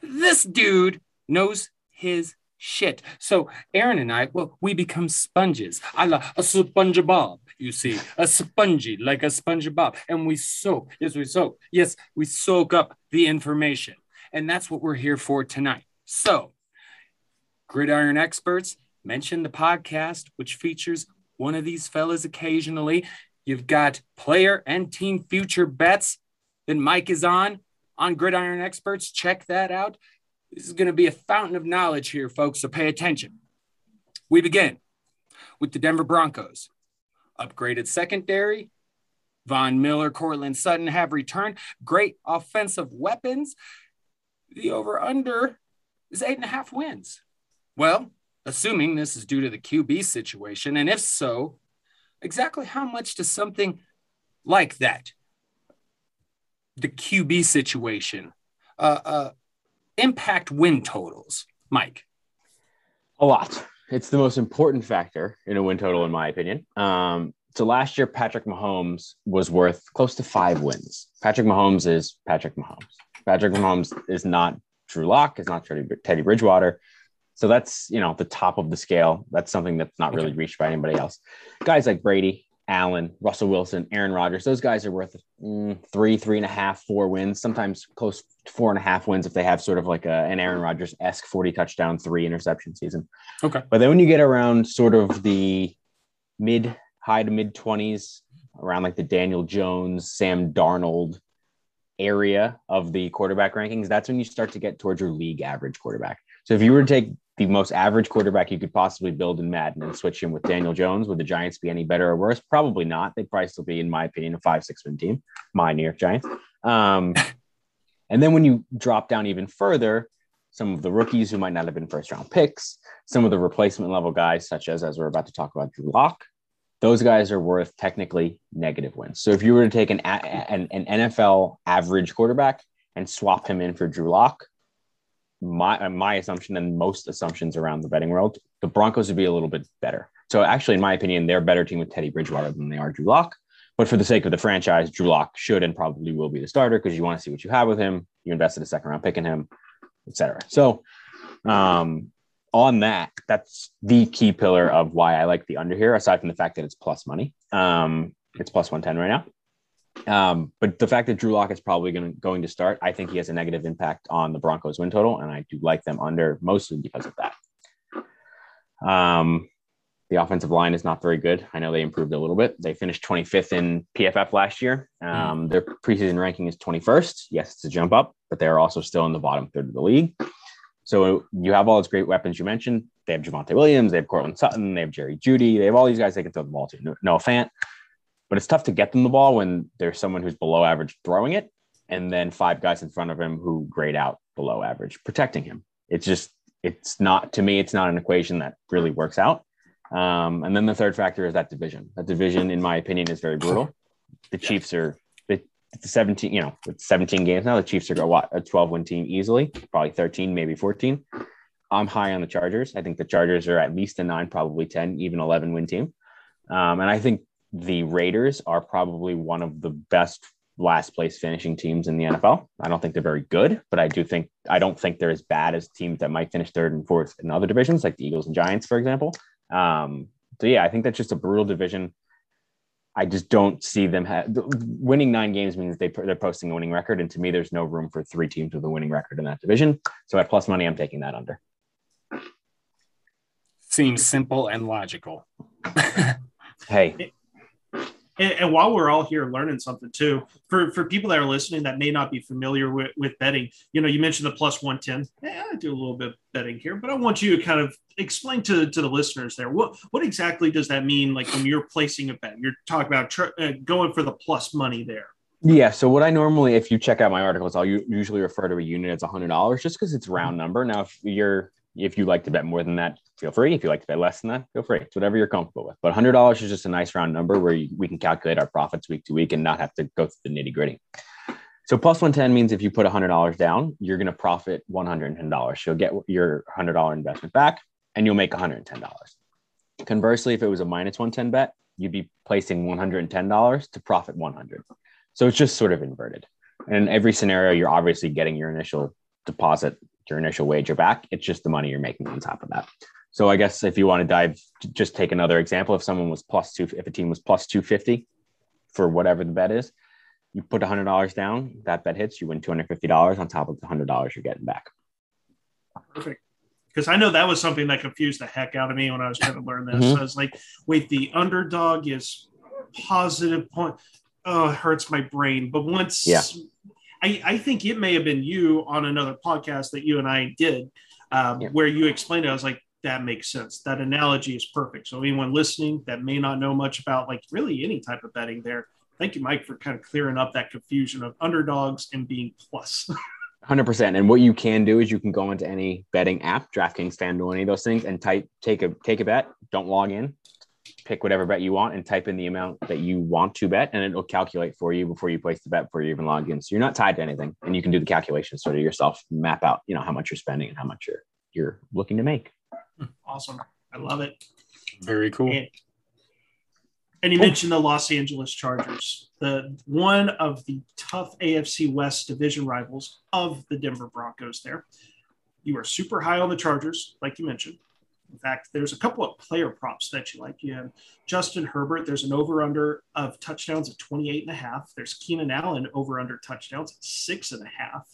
S1: this dude knows his shit. So Aaron and I, well, we become sponges. I love a SpongeBob, you see, a spongy like a SpongeBob, and we soak. Yes, we soak. Yes, we soak up the information, and that's what we're here for tonight. So, gridiron experts mention the podcast, which features one of these fellas occasionally. You've got player and team future bets Then Mike is on on Gridiron Experts. Check that out. This is going to be a fountain of knowledge here, folks, so pay attention. We begin with the Denver Broncos. Upgraded secondary. Von Miller, Courtland Sutton have returned. Great offensive weapons. The over under is eight and a half wins. Well, assuming this is due to the QB situation, and if so, exactly how much does something like that, the QB situation, uh, uh, impact win totals, Mike?
S3: A lot. It's the most important factor in a win total, in my opinion. Um, so last year, Patrick Mahomes was worth close to five wins. Patrick Mahomes is Patrick Mahomes. Patrick Mahomes is not Drew Lock, is not Teddy Bridgewater. So that's you know the top of the scale. That's something that's not really reached by anybody else. Guys like Brady, Allen, Russell Wilson, Aaron Rodgers, those guys are worth mm, three, three and a half, four wins, sometimes close to four and a half wins if they have sort of like a, an Aaron Rodgers esque 40 touchdown, three interception season.
S1: Okay.
S3: But then when you get around sort of the mid, high to mid 20s, around like the Daniel Jones, Sam Darnold area of the quarterback rankings, that's when you start to get towards your league average quarterback. So if you were to take the most average quarterback you could possibly build in Madden and switch him with Daniel Jones. Would the Giants be any better or worse? Probably not. They'd probably still be, in my opinion, a five, six win team, my New York Giants. Um, and then when you drop down even further, some of the rookies who might not have been first round picks, some of the replacement level guys, such as, as we're about to talk about, Drew Lock, those guys are worth technically negative wins. So if you were to take an, an, an NFL average quarterback and swap him in for Drew Lock, my uh, my assumption and most assumptions around the betting world, the Broncos would be a little bit better. So actually, in my opinion, they're a better team with Teddy Bridgewater than they are Drew Lock. But for the sake of the franchise, Drew Lock should and probably will be the starter because you want to see what you have with him. You invested a second round pick in him, etc. So um, on that, that's the key pillar of why I like the under here, aside from the fact that it's plus money. Um, it's plus 110 right now. Um, but the fact that Drew Lock is probably going to going to start, I think he has a negative impact on the Broncos win total, and I do like them under mostly because of that. Um, the offensive line is not very good. I know they improved a little bit. They finished 25th in PFF last year. Um, their preseason ranking is 21st. Yes, it's a jump up, but they're also still in the bottom third of the league. So you have all those great weapons you mentioned. They have Javonte Williams, they have Courtland Sutton, they have Jerry Jeudy, they have all these guys they can throw the ball to. Noah Fant but it's tough to get them the ball when there's someone who's below average throwing it and then five guys in front of him who grade out below average protecting him. It's just, it's not, to me, it's not an equation that really works out. Um, and then the third factor is that division. That division, in my opinion, is very brutal. The. Chiefs are, the 17, you know, it's 17 games now. The Chiefs are a, what, a 12 win team easily, probably 13, maybe 14. I'm high on the Chargers. I think the Chargers are at least a nine, probably 10, even 11 win team. Um, and I think the Raiders are probably one of the best last place finishing teams in the NFL. I don't think they're very good, but I do think I don't think they're as bad as teams that might finish third and fourth in other divisions, like the Eagles and Giants, for example. Um, so yeah, I think that's just a brutal division. I just don't see them ha- winning nine games means they they're posting a winning record, and to me, there's no room for three teams with a winning record in that division. So at plus money, I'm taking that under.
S1: Seems simple and logical.
S3: hey,
S2: and, and, while we're all here learning something too, for, for people that are listening that may not be familiar with, with betting, you know, you mentioned the plus 110. Hey, I do a little bit of betting here, but I want you to kind of explain to, to the listeners there what, what exactly does that mean? Like when you're placing a bet, you're talking about tr- uh, going for the plus money there.
S3: Yeah. So what I normally, if you check out my articles, I'll usually refer to a unit as a hundred dollars just because it's round number. Now, if you're if you like to bet more than that, feel free. If you like to bet less than that, feel free. It's whatever you're comfortable with. But $100 is just a nice round number where you, we can calculate our profits week to week and not have to go through the nitty gritty. So plus 110 means if you put $100 down, you're going to profit $110. You'll get your $100 investment back and you'll make $110. Conversely, if it was a minus 110 bet, you'd be placing $110 to profit 100. So it's just sort of inverted. And in every scenario, you're obviously getting your initial deposit, your initial wager back. It's just the money you're making on top of that. So I guess if you want to dive, just take another example. If someone was plus two, if a team was plus 250 for whatever the bet is, you put $100 down, that bet hits, you win $250 on top of the $100 you're getting back.
S2: Perfect. Because I know that was something that confused the heck out of me when I was trying to learn this. Mm-hmm. I was like, wait, the underdog is positive point. Oh, it hurts my brain. But once
S3: yeah.
S2: I, I think it may have been you on another podcast that you and I did, um, yeah. where you explained it. I was like, that makes sense. That analogy is perfect. So anyone listening that may not know much about like really any type of betting there, thank you, Mike, for kind of clearing up that confusion of underdogs and being plus.
S3: 100%. And what you can do is you can go into any betting app, DraftKings, FanDuel, any of those things, and type take a take a bet. Don't log in. Pick whatever bet you want and type in the amount that you want to bet, and it'll calculate for you before you place the bet before you even log in. So you're not tied to anything, and you can do the calculations sort of yourself, map out you know how much you're spending and how much you're you're looking to make.
S2: Awesome, I love it.
S1: Very cool.
S2: And, and you mentioned the Los Angeles Chargers, the one of the tough AFC West division rivals of the Denver Broncos. There, you are super high on the Chargers, like you mentioned. In fact, there's a couple of player props that you like. You have Justin Herbert. There's an over under of touchdowns of 28 and a half. There's Keenan Allen over under touchdowns at six and a half.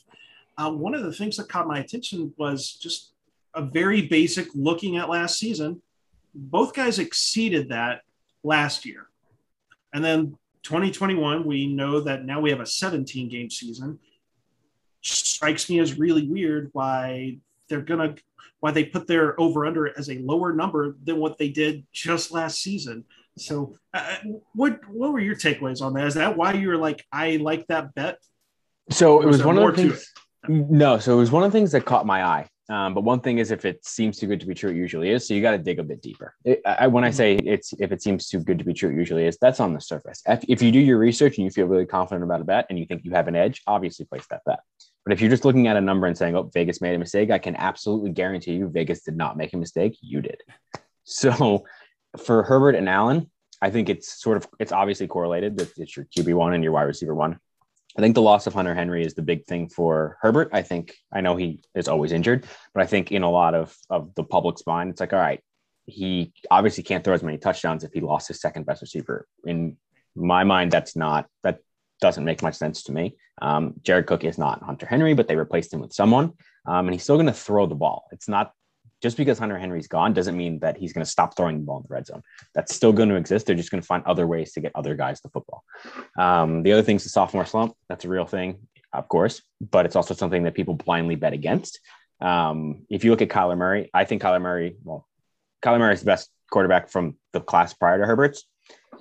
S2: Uh, one of the things that caught my attention was just a very basic looking at last season. Both guys exceeded that last year. And then 2021, we know that now we have a 17 game season. Strikes me as really weird why they're gonna why they put their over under as a lower number than what they did just last season. So, uh, what what were your takeaways on that? Is that why you were like, I like that bet?
S3: So it was, was one of the things. No, so it was one of the things that caught my eye. Um, but one thing is, if it seems too good to be true, it usually is. So you got to dig a bit deeper. It, I, when I mm-hmm. say it's if it seems too good to be true, it usually is. That's on the surface. If, if you do your research and you feel really confident about a bet and you think you have an edge, obviously place that bet. But if you're just looking at a number and saying, "Oh, Vegas made a mistake," I can absolutely guarantee you, Vegas did not make a mistake. You did. So for Herbert and Allen, I think it's sort of it's obviously correlated. That it's your QB one and your wide receiver one. I think the loss of Hunter Henry is the big thing for Herbert. I think I know he is always injured, but I think in a lot of of the public's mind, it's like, all right, he obviously can't throw as many touchdowns if he lost his second best receiver. In my mind, that's not that doesn't make much sense to me. Um, Jared Cook is not Hunter Henry, but they replaced him with someone, um, and he's still going to throw the ball. It's not just because Hunter Henry's gone doesn't mean that he's going to stop throwing the ball in the red zone. That's still going to exist. They're just going to find other ways to get other guys the football. Um, the other thing is the sophomore slump. That's a real thing, of course, but it's also something that people blindly bet against. Um, if you look at Kyler Murray, I think Kyler Murray, well, Kyler Murray is the best quarterback from the class prior to Herbert's.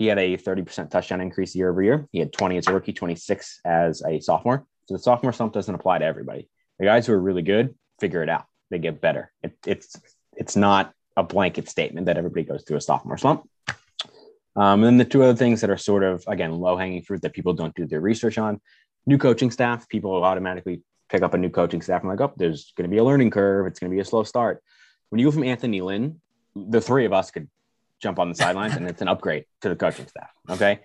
S3: He had a 30% touchdown increase year over year. He had 20 as a rookie, 26 as a sophomore. So the sophomore slump doesn't apply to everybody. The guys who are really good figure it out they get better. It, it's it's not a blanket statement that everybody goes through a sophomore slump. Um, and then the two other things that are sort of again low hanging fruit that people don't do their research on: new coaching staff. People automatically pick up a new coaching staff and like, oh, there's going to be a learning curve. It's going to be a slow start. When you go from Anthony Lynn, the three of us could jump on the sidelines, and it's an upgrade to the coaching staff. Okay,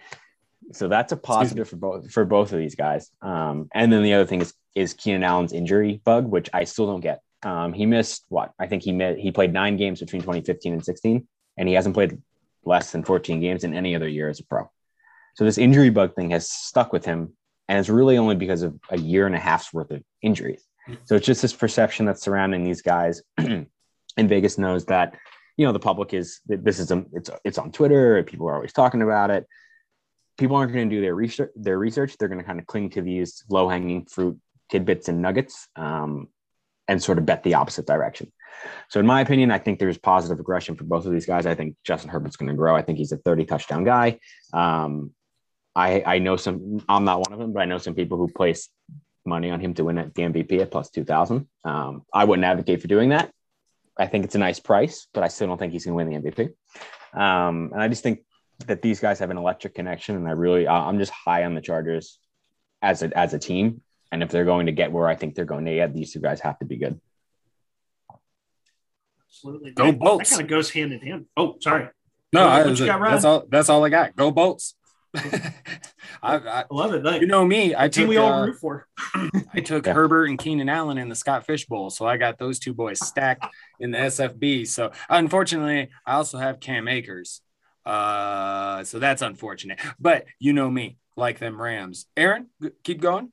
S3: so that's a positive for both for both of these guys. Um, and then the other thing is is Keenan Allen's injury bug, which I still don't get. Um, he missed what I think he missed. He played nine games between 2015 and 16, and he hasn't played less than 14 games in any other year as a pro. So this injury bug thing has stuck with him, and it's really only because of a year and a half's worth of injuries. So it's just this perception that's surrounding these guys. and Vegas knows that, you know, the public is this is a, it's it's on Twitter. People are always talking about it. People aren't going to do their research. Their research. They're going to kind of cling to these low hanging fruit tidbits and nuggets. Um, and sort of bet the opposite direction. So, in my opinion, I think there's positive aggression for both of these guys. I think Justin Herbert's going to grow. I think he's a 30 touchdown guy. Um, I, I know some, I'm not one of them, but I know some people who place money on him to win the MVP at plus 2000. Um, I wouldn't advocate for doing that. I think it's a nice price, but I still don't think he's going to win the MVP. Um, and I just think that these guys have an electric connection, and I really, I'm just high on the Chargers as a as a team. And if they're going to get where I think they're going to get, these two guys have to be good.
S2: Absolutely.
S1: Go
S2: that,
S1: Bolts.
S2: That kind of goes hand in hand. Oh, sorry.
S1: No,
S2: What-
S1: I,
S2: what you got,
S1: that's all. That's all I got. Go Bolts. I, I,
S2: I love it. Like,
S1: you know me. I
S2: team
S1: took
S2: we all
S1: uh,
S2: root for.
S1: I took
S3: Yeah.
S1: Herbert and Keenan Allen in the Scott Fish Bowl, so I got those two boys stacked in the SFB. So unfortunately, I also have Cam Akers. Uh, so that's unfortunate. But you know me, like them Rams. Aaron, g- keep going.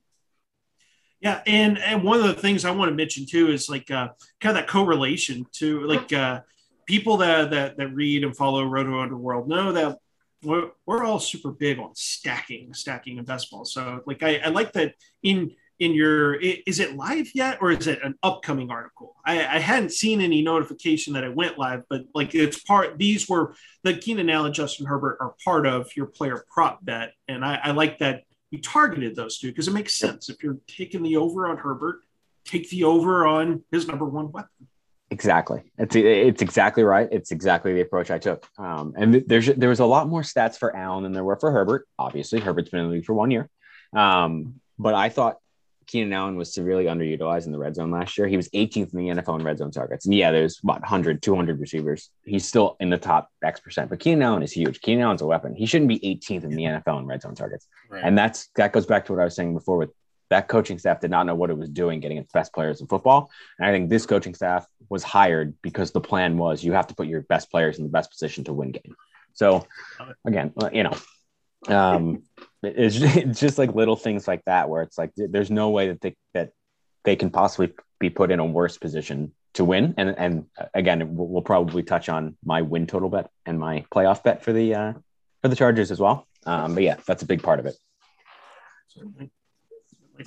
S2: Yeah, and and one of the things I want to mention too is like uh, kind of that correlation to like uh, people that, that that read and follow Roto Underworld know that we're, we're all super big on stacking, stacking in best ball. So like I, I like that in in your is it live yet or is it an upcoming article? I, I hadn't seen any notification that it went live, but like it's part. These were the Keenan Allen, Justin Herbert are part of your player prop bet, and I, I like that you targeted those two because it makes sense. If you're taking the over on Herbert, take the over on his number one weapon.
S3: Exactly. It's it's exactly right. It's exactly the approach I took. Um, and there's there was a lot more stats for Allen than there were for Herbert. Obviously, Herbert's been in the league for one year. Um, but I thought Keenan Allen was severely underutilized in the red zone last year. He was 18th in the NFL in red zone targets. And yeah, there's what 100, 200 receivers. He's still in the top X percent. But Keenan Allen is huge. Keenan Allen's a weapon. He shouldn't be 18th in the NFL in red zone targets.
S1: Right.
S3: And that's that goes back to what I was saying before with that coaching staff did not know what it was doing getting its best players in football. And I think this coaching staff was hired because the plan was you have to put your best players in the best position to win games. So again, uh, you know, um, it's, just like little things like that where it's like there's no way that they that they can possibly be put in a worse position to win. And and again, we'll, we'll probably touch on my win total bet and my playoff bet for the uh, for the Chargers as well. Um, but yeah, that's a big part of it.
S2: Certainly.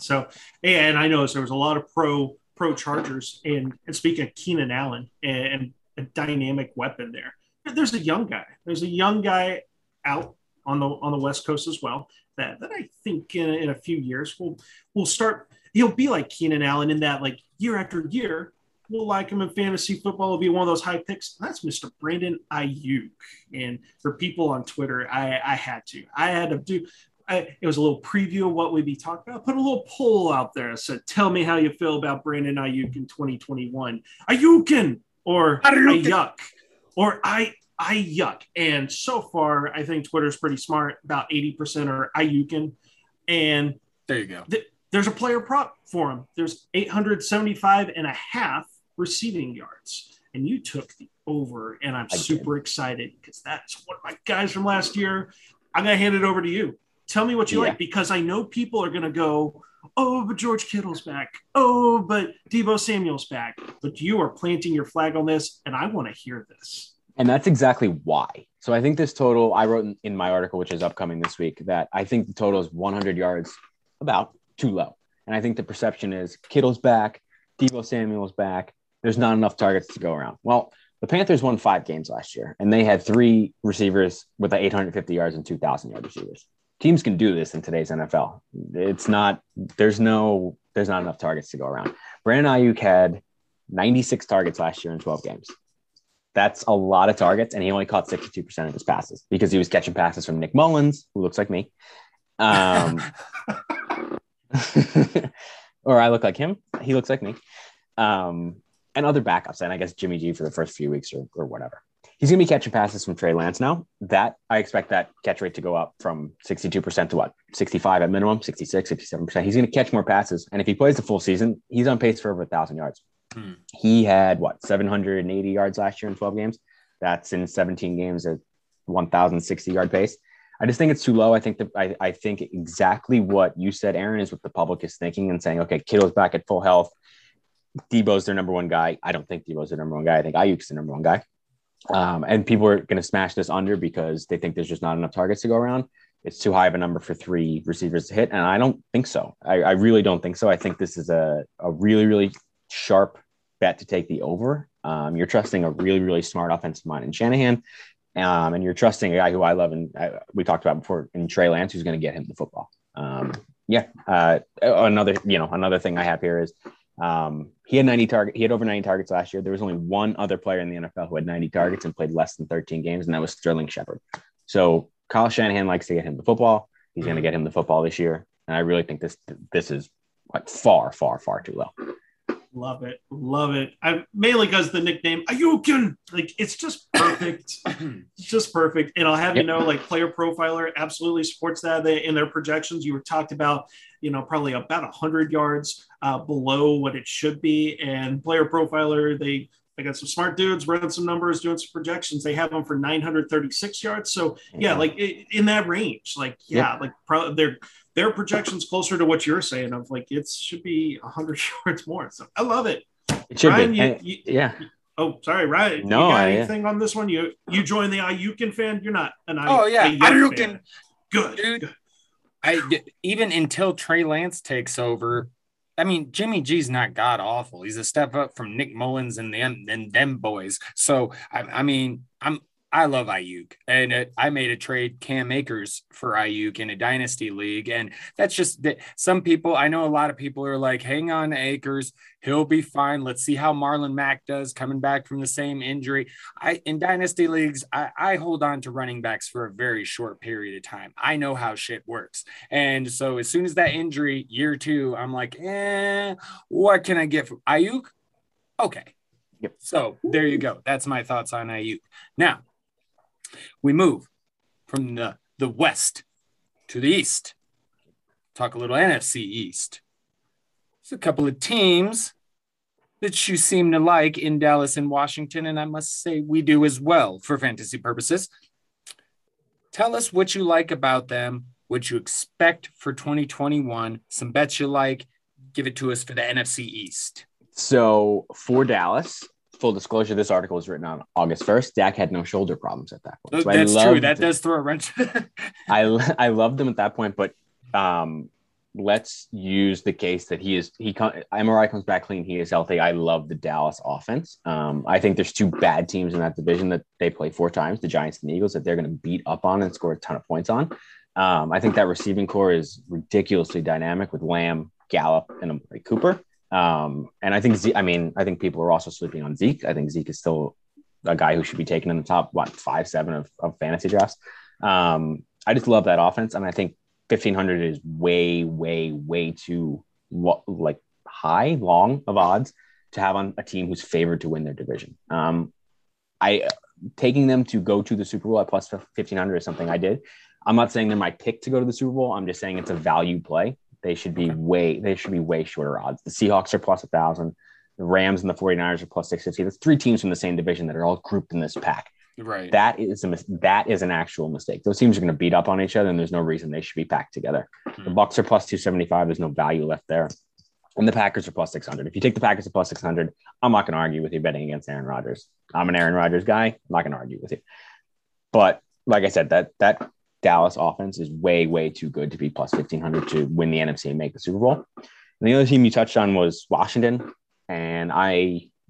S2: So, and I noticed there was a lot of pro pro Chargers, and, and speaking of Keenan Allen and a dynamic weapon there, there's a young guy. There's a young guy out on the on the West Coast as well. That, that I think in, in a few years will will start. He'll be like Keenan Allen in that like year after year. We'll like him in fantasy football. Will be one of those high picks. That's Mr. Brandon Aiyuk. And for people on Twitter, I, I had to. I had to do I, it was a little preview of what we'd be talking about. Put a little poll out there. I said, "Tell me how you feel about Brandon Aiyuk in 2021. Ayukin or
S1: Ayukin.
S2: Ayuk or I Ayuk." And so far, I think Twitter's pretty smart. About 80% are Ayukin, and
S1: there you go.
S2: there's a player prop for him. There's 875 and a half receiving yards. And you took the over, and I'm
S3: I did.
S2: super excited because that's one of my guys from last year. I'm going to hand it over to you. Tell me what you
S3: Yeah.
S2: like because I know people are going to go, oh, but George Kittle's back. Oh, but Deebo Samuel's back. But you are planting your flag on this, and I want to hear this.
S3: And that's exactly why. So I think this total, I wrote in, in my article, which is upcoming this week, that I think the total is 100 yards, about too low. And I think the perception is Kittle's back, Deebo Samuel's back. There's not enough targets to go around. Well, the Panthers won five games last year, and they had three receivers with 850 yards and 2,000 yard receivers. Teams can do this in today's NFL. It's not, there's no, there's not enough targets to go around. Brandon Aiyuk had 96 targets last year in 12 games. That's a lot of targets, and he only caught 62% of his passes because he was catching passes from Nick Mullens, who looks like me. Um, or I look like him. He looks like me. Um, and other backups, and I guess Jimmy G for the first few weeks or, or whatever. He's going to be catching passes from Trey Lance now. That I expect that catch rate to go up from 62% to what? 65 at minimum, 66, 67%. He's going to catch more passes. And if he plays the full season, he's on pace for over a thousand yards.
S1: Hmm.
S3: He had what 780 yards last year in 12 games. That's in 17 games at 1,060 yard pace. I just think it's too low. I think that I, I think exactly what you said, Aaron, is what the public is thinking and saying, okay, Kittle's back at full health. Deebo's their number one guy. I don't think Deebo's their number one guy. I think Aiyuk's the number one guy. Um, and people are going to smash this under because they think there's just not enough targets to go around. It's too high of a number for three receivers to hit. And I don't think so. I, I really don't think so. I think this is a, a really, really sharp bet to take the over. Um, you're trusting a really, really smart offensive mind in Shanahan. Um, and you're trusting a guy who I love and I, we talked about before in Trey Lance, who's going to get him the football. Um, yeah. Uh, another, you know, another thing I have here is Um, he had 90 target. He had over 90 targets last year. There was only one other player in the NFL who had 90 targets and played less than 13 games, and that was Sterling Shepard. So Kyle Shanahan likes to get him the football. He's going to get him the football this year, and I really think this this is like far, far, far too low.
S2: Love it, love it. I mainly because the nickname Ayukin, like it's just perfect, it's just perfect. And I'll have yep. you know, like Player Profiler absolutely supports that. They in their projections, you were talked about, you know, probably about hundred yards uh, below what it should be. And Player Profiler, they they got some smart dudes running some numbers, doing some projections. They have them for 936 yards. So yeah, mm-hmm. like in that range, like yeah, yep. like pro- they're their projections closer to what you're saying of like it should be 100 yards more. So I love it.
S3: It should Ryan, be. You, you,
S2: yeah. Oh, sorry, Ryan.
S3: No,
S2: you got
S3: I,
S2: anything on this one? You you join the Ayukin fan? You're not an
S1: Ayukin. Oh yeah, Ayukin.
S2: Good.
S1: Dude, Good. I even until Trey Lance takes over. I mean, Jimmy G's not god awful. He's a step up from Nick Mullens and them and them boys. So I, I mean, I'm I love Aiyuk, and it, I made a trade Cam Akers for Aiyuk in a dynasty league, and that's just that. Some people, I know, a lot of people are like, "Hang on, Akers, he'll be fine. Let's see how Marlon Mack does coming back from the same injury." I in dynasty leagues, I, I hold on to running backs for a very short period of time. I know how shit works, and so as soon as that injury, year two, I'm like, "Eh, what can I get from Aiyuk?" Okay. Yep. So there you go. That's my thoughts on Aiyuk. Now, we move from the, the west to the east. Talk a little NFC East. There's a couple of teams that you seem to like in Dallas and Washington, and I must say we do as well for fantasy purposes. Tell us what you like about them, what you expect for 2021, some bets you like. Give it to us for the NFC East.
S3: So for Dallas, full disclosure, this article was written on August 1st. Dak had no shoulder problems at that point.
S1: So That's true. That does throw a wrench.
S3: I I loved him at that point, but um, let's use the case that he is he MRI comes back clean. He is healthy. I love the Dallas offense. Um, I think there's two bad teams in that division that they play four times, the Giants and the Eagles, that they're going to beat up on and score a ton of points on. Um, I think that receiving corps is ridiculously dynamic with Lamb, Gallup, and Cooper. Um, and I think, I mean, I think people are also sleeping on Zeke. I think Zeke is still a guy who should be taken in the top, what, five, seven of, of fantasy drafts. Um, I just love that offense. I And I think 1500 is way, way, way too like high, long of odds to have on a team who's favored to win their division. Um, I taking them to go to the Super Bowl at plus 1500 is something I did. I'm not saying they're my pick to go to the Super Bowl. I'm just saying it's a value play they should be way they should be way shorter odds. The Seahawks are plus a thousand, the Rams and the 49ers are plus 650. There's three teams from the same division that are all grouped in this pack.
S1: Right.
S3: That is a that is an actual mistake. Those teams are going to beat up on each other, and there's no reason they should be packed together. Mm-hmm. The Bucs are plus 275. There's no value left there. And the Packers are plus 600. If you take the Packers at plus 600, I'm not going to argue with you betting against Aaron Rodgers. I'm an Aaron Rodgers guy. I'm not going to argue with you. But like I said, that that Dallas offense is way, way too good to be plus 1500 to win the NFC and make the Super Bowl. And the other team you touched on was Washington. And I,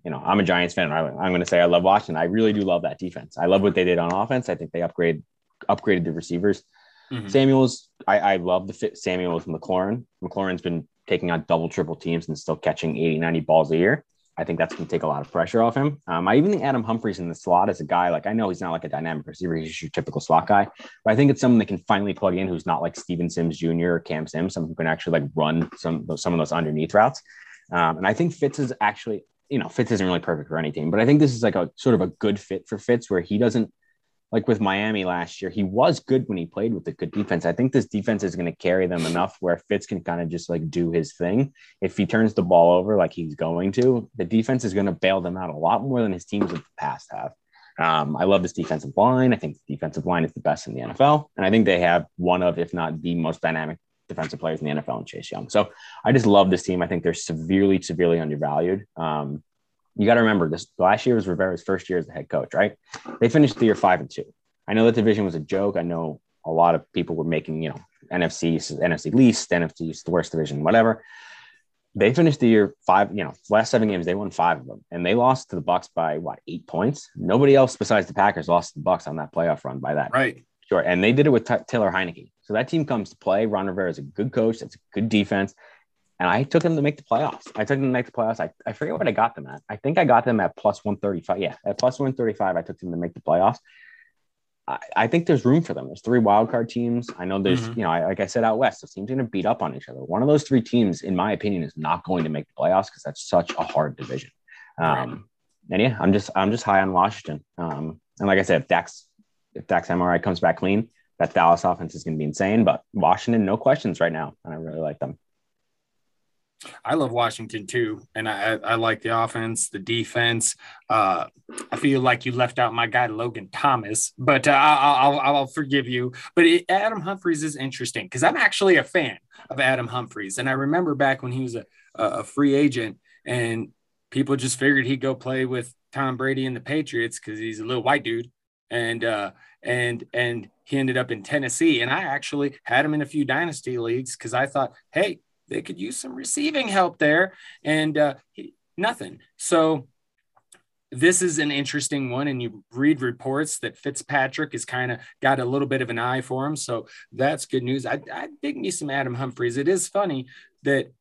S3: you know, I'm a Giants fan. I, am going to say I love Washington. I really do love that defense. I love what they did on offense. I think they upgrade upgraded the receivers. Mm-hmm. Samuels, I, I love the fit Samuels McLaurin. McLaurin's been taking on double, triple teams and still catching 80, 90 balls a year. I think that's going to take a lot of pressure off him. Um, I even think Adam Humphries in the slot as a guy, like I know he's not like a dynamic receiver, he's your typical slot guy, but I think it's someone that can finally plug in who's not like Steven Sims Jr. or Cam Sims, someone who can actually like run some some of those underneath routes. Um, and I think Fitz is actually, you know, Fitz isn't really perfect for any team, but I think this is like a sort of a good fit for Fitz where he doesn't like with Miami last year, he was good when he played with a good defense. I think this defense is going to carry them enough where Fitz can kind of just like do his thing. If he turns the ball over like he's going to, the defense is going to bail them out a lot more than his teams of the past have. Um, I love this defensive line. I think the defensive line is the best in the NFL. And I think they have one of, if not the most dynamic defensive players in the NFL in Chase Young. So I just love this team. I think they're severely, severely undervalued. Um, you got to remember this last year was Rivera's first year as the head coach, right? They finished the year five and two. I know that division was a joke. I know a lot of people were making, you know, NFC, NFC least, NFC is the worst division, whatever. They finished the year five, you know, last seven games, they won five of them and they lost to the Bucs by what, eight points? Nobody else besides the Packers lost to the Bucs on that playoff run by that.
S1: Right.
S3: Sure. And they did it with T- Taylor Heinicke. So that team comes to play. Ron Rivera is a good coach. That's a good defense and I took them to make the playoffs. I took them to make the playoffs. I, I forget what I got them at. I think I got them at plus 135. Yeah, at plus 135, I took them to make the playoffs. I, I think there's room for them. There's three wild card teams. I know there's,
S1: Mhm.
S3: you know, I, like I said out west, the teams are going to beat up on each other. One of those three teams, in my opinion, is not going to make the playoffs because that's such a hard division. Um, And yeah, I'm just I'm just high on Washington. Um, and like I said, if Dax if Dax MRI comes back clean, that Dallas offense is going to be insane. But Washington, no questions right now, and I really like them.
S1: I love Washington too, and I, I like the offense, the defense. Uh, I feel like you left out my guy Logan Thomas, but uh, I'll, I'll forgive you. But it, Adam Humphries is interesting because I'm actually a fan of Adam Humphries, and I remember back when he was a a free agent, and people just figured he'd go play with Tom Brady and the Patriots because he's a little white dude, and uh, and and he ended up in Tennessee, and I actually had him in a few dynasty leagues because I thought, hey they could use some receiving help there and uh, he, nothing so this is an interesting one and you read reports that fitzpatrick has kind of got a little bit of an eye for him so that's good news i, I dig me some adam Humphries. it is funny that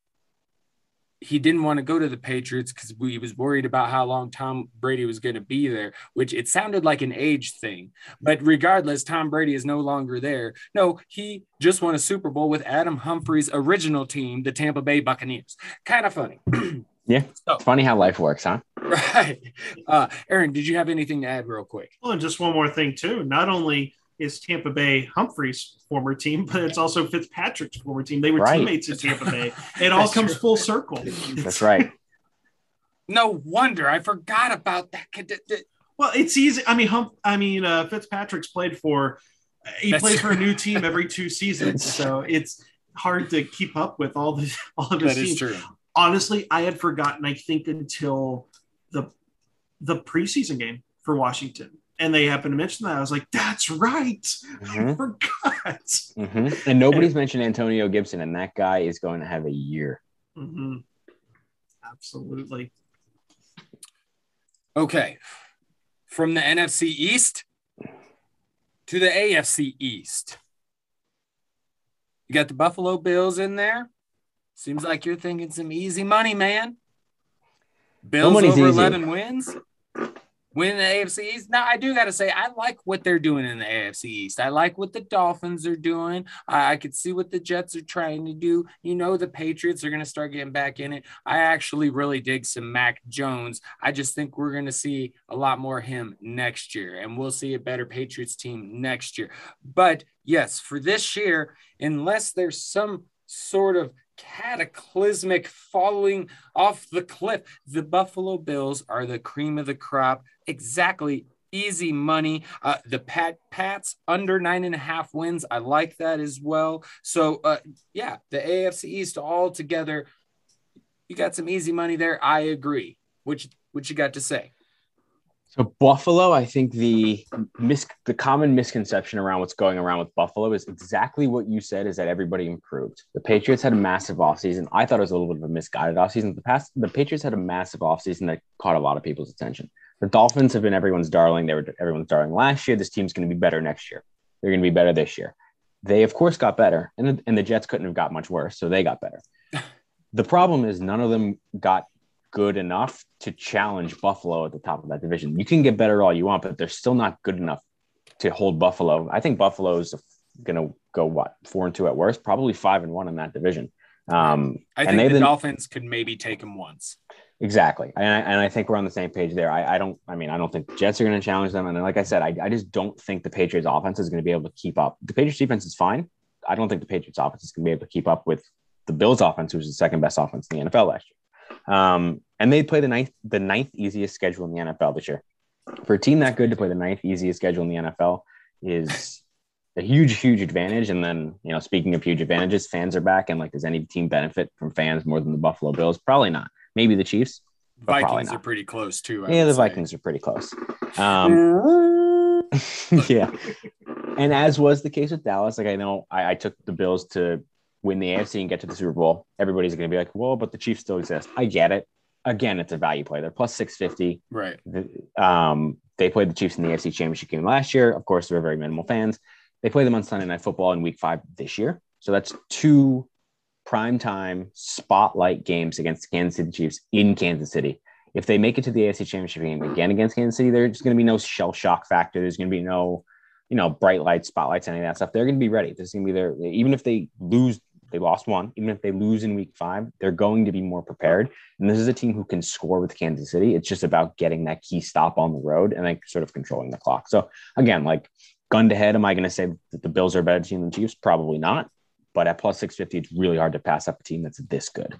S1: he didn't want to go to the Patriots because he was worried about how long Tom Brady was going to be there, which it sounded like an age thing. But regardless, Tom Brady is no longer there. No, he just won a Super Bowl with Adam Humphries' original team, the Tampa Bay Buccaneers. Kind of funny.
S3: Yeah.
S1: So,
S3: It's funny how life works, huh?
S1: right. Uh, Aaron, did you have anything to add real quick?
S2: Well, and just one more thing too. Not only is Tampa Bay Humphries' former team, but it's also Fitzpatrick's former team. They were
S3: Right.
S2: teammates in Tampa Bay. It all comes
S1: true.
S2: full circle.
S3: That's right.
S1: No wonder I forgot about that.
S2: Well, it's easy. I mean, Hump. I mean, uh, Fitzpatrick's played for. He
S1: That's
S2: plays for a new team every two seasons, so it's hard to keep up with all the all of his
S1: That is
S2: teams.
S1: true.
S2: Honestly, I had forgotten. I think until the the preseason game for Washington, and they happened to mention that. I was like, "That's right, I
S3: Mhm.
S2: forgot."
S3: Mhm. And nobody's mentioned Antonio Gibson, and that guy is going to have a year.
S2: Mhm. Absolutely.
S1: Okay. From the NFC East to the AFC East. You got the Buffalo Bills in there. Seems like you're thinking some easy money, man. Bills
S3: money's
S1: over
S3: easy.
S1: 11 wins. Win the AFC East. Now, I do got to say, I like what they're doing in the AFC East. I like what the Dolphins are doing. I, I could see what the Jets are trying to do. You know, the Patriots are going to start getting back in it. I actually really dig some Mac Jones. I just think we're going to see a lot more of him next year, and we'll see a better Patriots team next year. But yes, for this year, unless there's some sort of cataclysmic falling off the cliff, the Buffalo Bills are the cream of the crop. Exactly. Easy money. Uh, the Pat Pats under nine and a half wins. I like that as well. So uh, yeah, the AFC East all together. You got some easy money there. I agree. Which what you got to say?
S3: So Buffalo, I think the mis- the common misconception around what's going around with Buffalo is exactly what you said is that everybody improved. The Patriots had a massive offseason. I thought it was a little bit of a misguided offseason. The past the Patriots had a massive offseason that caught a lot of people's attention. The Dolphins have been everyone's darling. They were everyone's darling last year. This team's going to be better next year. They're going to be better this year. They of course got better, and the, and the Jets couldn't have got much worse, so they got better. the problem is none of them got good enough to challenge Buffalo at the top of that division. You can get better all you want, but they're still not good enough to hold Buffalo. I think Buffalo's going to go what four and two at worst, probably five and one in that division. Um,
S1: I
S3: and
S1: think the
S3: been-
S1: Dolphins could maybe take them once.
S3: Exactly, and I, and I think we're on the same page there. I, I don't. I mean, I don't think Jets are going to challenge them. And like I said, I, I just don't think the Patriots' offense is going to be able to keep up. The Patriots' defense is fine. I don't think the Patriots' offense is going to be able to keep up with the Bills' offense, which is the second best offense in the NFL last year. Um, and they play the ninth the ninth easiest schedule in the NFL this year. For a team that good to play the ninth easiest schedule in the NFL is a huge, huge advantage. And then, you know, speaking of huge advantages, fans are back. And like, does any team benefit from fans more than the Buffalo Bills? Probably not. Maybe the Chiefs.
S1: Vikings are pretty close too. I
S3: yeah, the
S1: say.
S3: Vikings are pretty close. Um, yeah. And as was the case with Dallas, like I know I, I took the Bills to win the AFC and get to the Super Bowl. Everybody's going to be like, well, but the Chiefs still exist. I get it. Again, it's a value play. They're plus 650.
S1: Right.
S3: Um, they played the Chiefs in the AFC Championship game last year. Of course, they were very minimal fans. They play them on Sunday Night Football in Week Five this year. So that's two prime time spotlight games against the Kansas City Chiefs in Kansas City. If they make it to the AFC Championship game again against Kansas City, there's going to be no shell shock factor. There's going to be no, you know, bright lights, spotlights, any of that stuff. They're going to be ready. This is going to be their. Even if they lose, they lost one. Even if they lose in Week Five, they're going to be more prepared. And this is a team who can score with Kansas City. It's just about getting that key stop on the road and like sort of controlling the clock. So again, like gun to head, am I going to say that the Bills are a better team than Chiefs? Probably not. But at plus 650, it's really hard to pass up a team that's this good.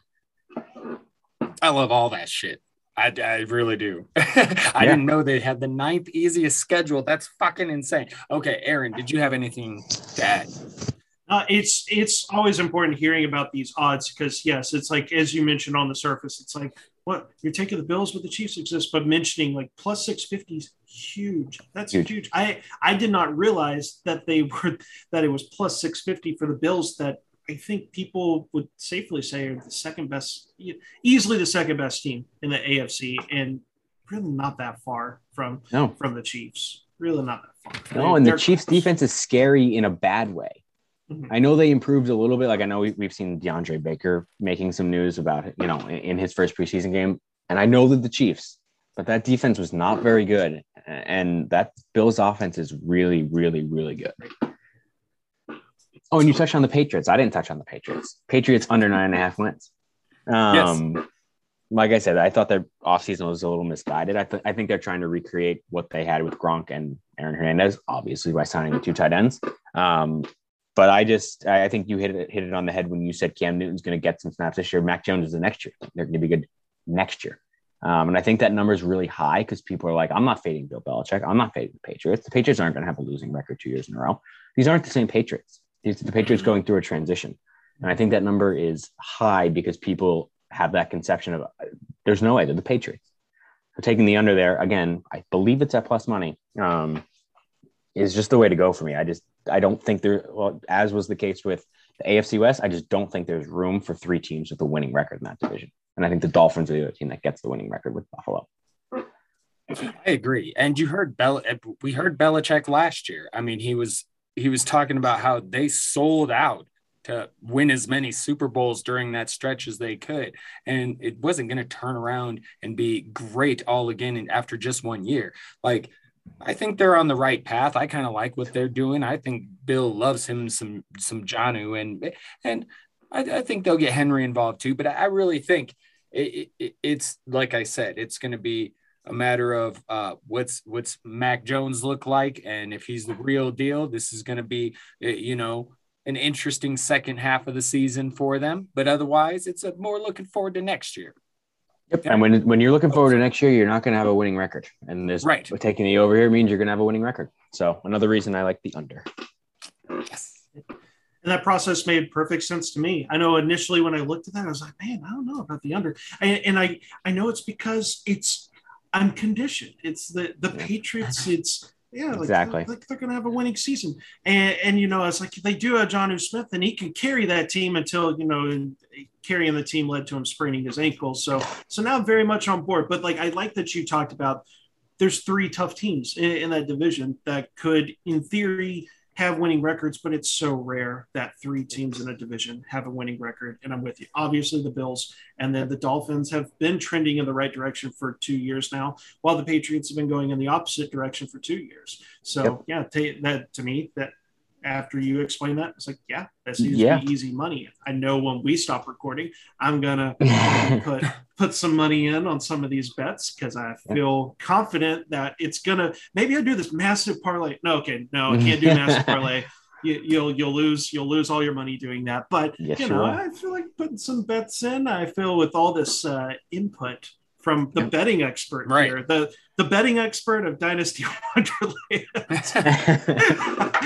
S1: I love all that shit. I, I really do. I yeah. didn't know they had the ninth easiest schedule. That's fucking insane. Okay, Aaron, did you have anything to add?
S2: Uh, it's it's always important hearing about these odds because yes, it's like as you mentioned on the surface, it's like what you're taking the Bills with the Chiefs exist, but mentioning like plus six fifty is huge. That's huge. huge. I I did not realize that they were that it was plus six fifty for the Bills. That I think people would safely say are the second best, easily the second best team in the AFC, and really not that far from no. from the Chiefs. Really not that
S3: far. No, and the Chiefs' defense is scary in a bad way. Mm-hmm. I know they improved a little bit. Like I know we, have seen DeAndre Baker making some news about you know in, in his first preseason game, and I know that the Chiefs, but that defense was not very good, and that Bills offense is really, really, really good. Oh, and you touched on the Patriots. I didn't touch on the Patriots. Patriots under nine and a half wins. Um, yes. Like I said, I thought their offseason was a little misguided. I, th- I think they're trying to recreate what they had with Gronk and Aaron Hernandez, obviously by signing the two tight ends. Um, but I just I think you hit it hit it on the head when you said Cam Newton's going to get some snaps this year. Mac Jones is the next year. They're going to be good next year. Um, and I think that number is really high because people are like, I'm not fading Bill Belichick. I'm not fading the Patriots. The Patriots aren't going to have a losing record two years in a row. These aren't the same Patriots. These the Patriots going through a transition. And I think that number is high because people have that conception of there's no way they're the Patriots. So taking the under there again, I believe it's at plus money. Um, is just the way to go for me. I just I don't think there well as was the case with the AFC West. I just don't think there's room for three teams with a winning record in that division. And I think the Dolphins are the other team that gets the winning record with Buffalo.
S1: I agree. And you heard Bel we heard Belichick last year. I mean, he was he was talking about how they sold out to win as many Super Bowls during that stretch as they could. And it wasn't going to turn around and be great all again after just one year. Like I think they're on the right path. I kind of like what they're doing. I think Bill loves him some some Jonnu, and and I, I think they'll get Henry involved too. But I really think it, it, it's like I said, it's going to be a matter of uh, what's what's Mac Jones look like, and if he's the real deal, this is going to be eh, you know an interesting second half of the season for them. But otherwise, it's a more looking forward to next year.
S3: Yep. And when when you're looking forward to next year, you're not going to have a winning record. And this right. taking the over here means you're going to have a winning record. So another reason I like the under.
S2: Yes. And that process made perfect sense to me. I know initially when I looked at that, I was like, man, I don't know about the under. And, and I I know it's because it's I'm conditioned. It's the the yeah. Patriots. It's yeah, like,
S3: exactly.
S2: Like they're going to have a winning season, and and you know, it's like they do a Jonnu Smith, and he can carry that team until you know carrying the team led to him spraining his ankle. So so now I'm very much on board. But like I like that you talked about. There's three tough teams in, in that division that could, in theory, have winning records, but it's so rare that three teams in a division have a winning record. And I'm with you. Obviously, the Bills and then the Dolphins have been trending in the right direction for two years now, while the Patriots have been going in the opposite direction for two years. So, yep. yeah, t- that to me, that after you explain that, it's like, yeah, that seems yeah. to be easy money. I know when we stop recording, I'm gonna put put some money in on some of these bets because I feel yeah. confident that it's gonna. Maybe I do this massive parlay. No, okay, no, I can't do massive parlay. You, will you'll lose you'll lose all your money doing that. But yes, you know, I feel like putting some bets in. I feel with all this uh, input from the betting expert right. here, the the betting expert of Dynasty Wonderland.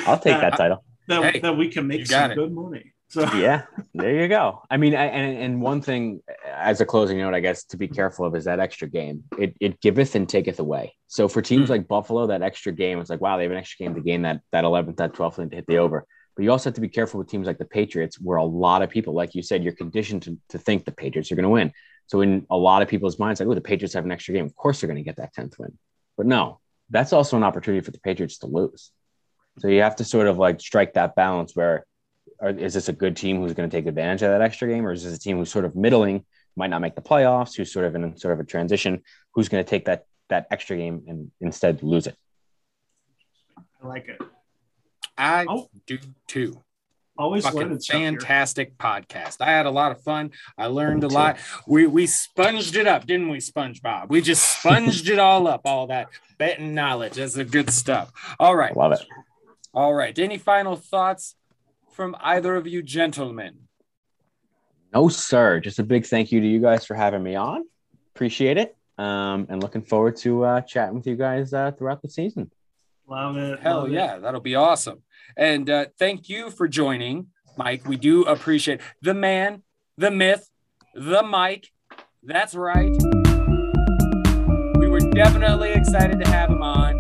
S3: I'll take that, that title.
S2: That, hey, that we can make some it. good money. So
S3: yeah, there you go. I mean, I, and and one thing as a closing note, I guess to be careful of is that extra game. It it giveth and taketh away. So for teams mm-hmm. like Buffalo, that extra game, it's like wow, they have an extra game to gain that that 11th, that 12th, to hit the over. But you also have to be careful with teams like the Patriots, where a lot of people, like you said, you're conditioned to, to think the Patriots are going to win. So in a lot of people's minds, like, oh, the Patriots have an extra game. Of course they're going to get that 10th win. But no, that's also an opportunity for the Patriots to lose. So you have to sort of like strike that balance where or is this a good team who's going to take advantage of that extra game, or is this a team who's sort of middling, might not make the playoffs, who's sort of in sort of a transition, who's going to take that that extra game and instead lose it?
S2: I like it.
S1: I
S2: Oh.
S1: do too.
S2: Always
S1: Fucking
S2: learning stuff here.
S1: fantastic podcast. I had a lot of fun. I learned a lot. We we sponged it up, didn't we, SpongeBob? We just sponged it all up, all that betting knowledge. That's the good stuff. All right.
S3: Love it.
S1: All right. Any final thoughts from either of you gentlemen?
S3: No, sir. Just a big thank you to you guys for having me on. Appreciate it. Um, and looking forward to uh, chatting with you guys uh, throughout the season.
S2: Love it.
S1: Hell
S2: love it.
S1: yeah, that'll be awesome. And uh, thank you for joining, Mike. We do appreciate the man, the myth, the Mike. That's right. We were definitely excited to have him on.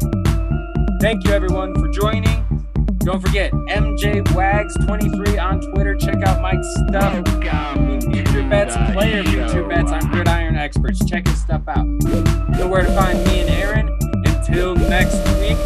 S1: Thank you, everyone, for joining. Don't forget MJ Wags23 on Twitter. Check out Mike's stuff. Future bets, player future bets on Gridiron Experts. Check his stuff out. Know where to find me and Aaron. Until next week,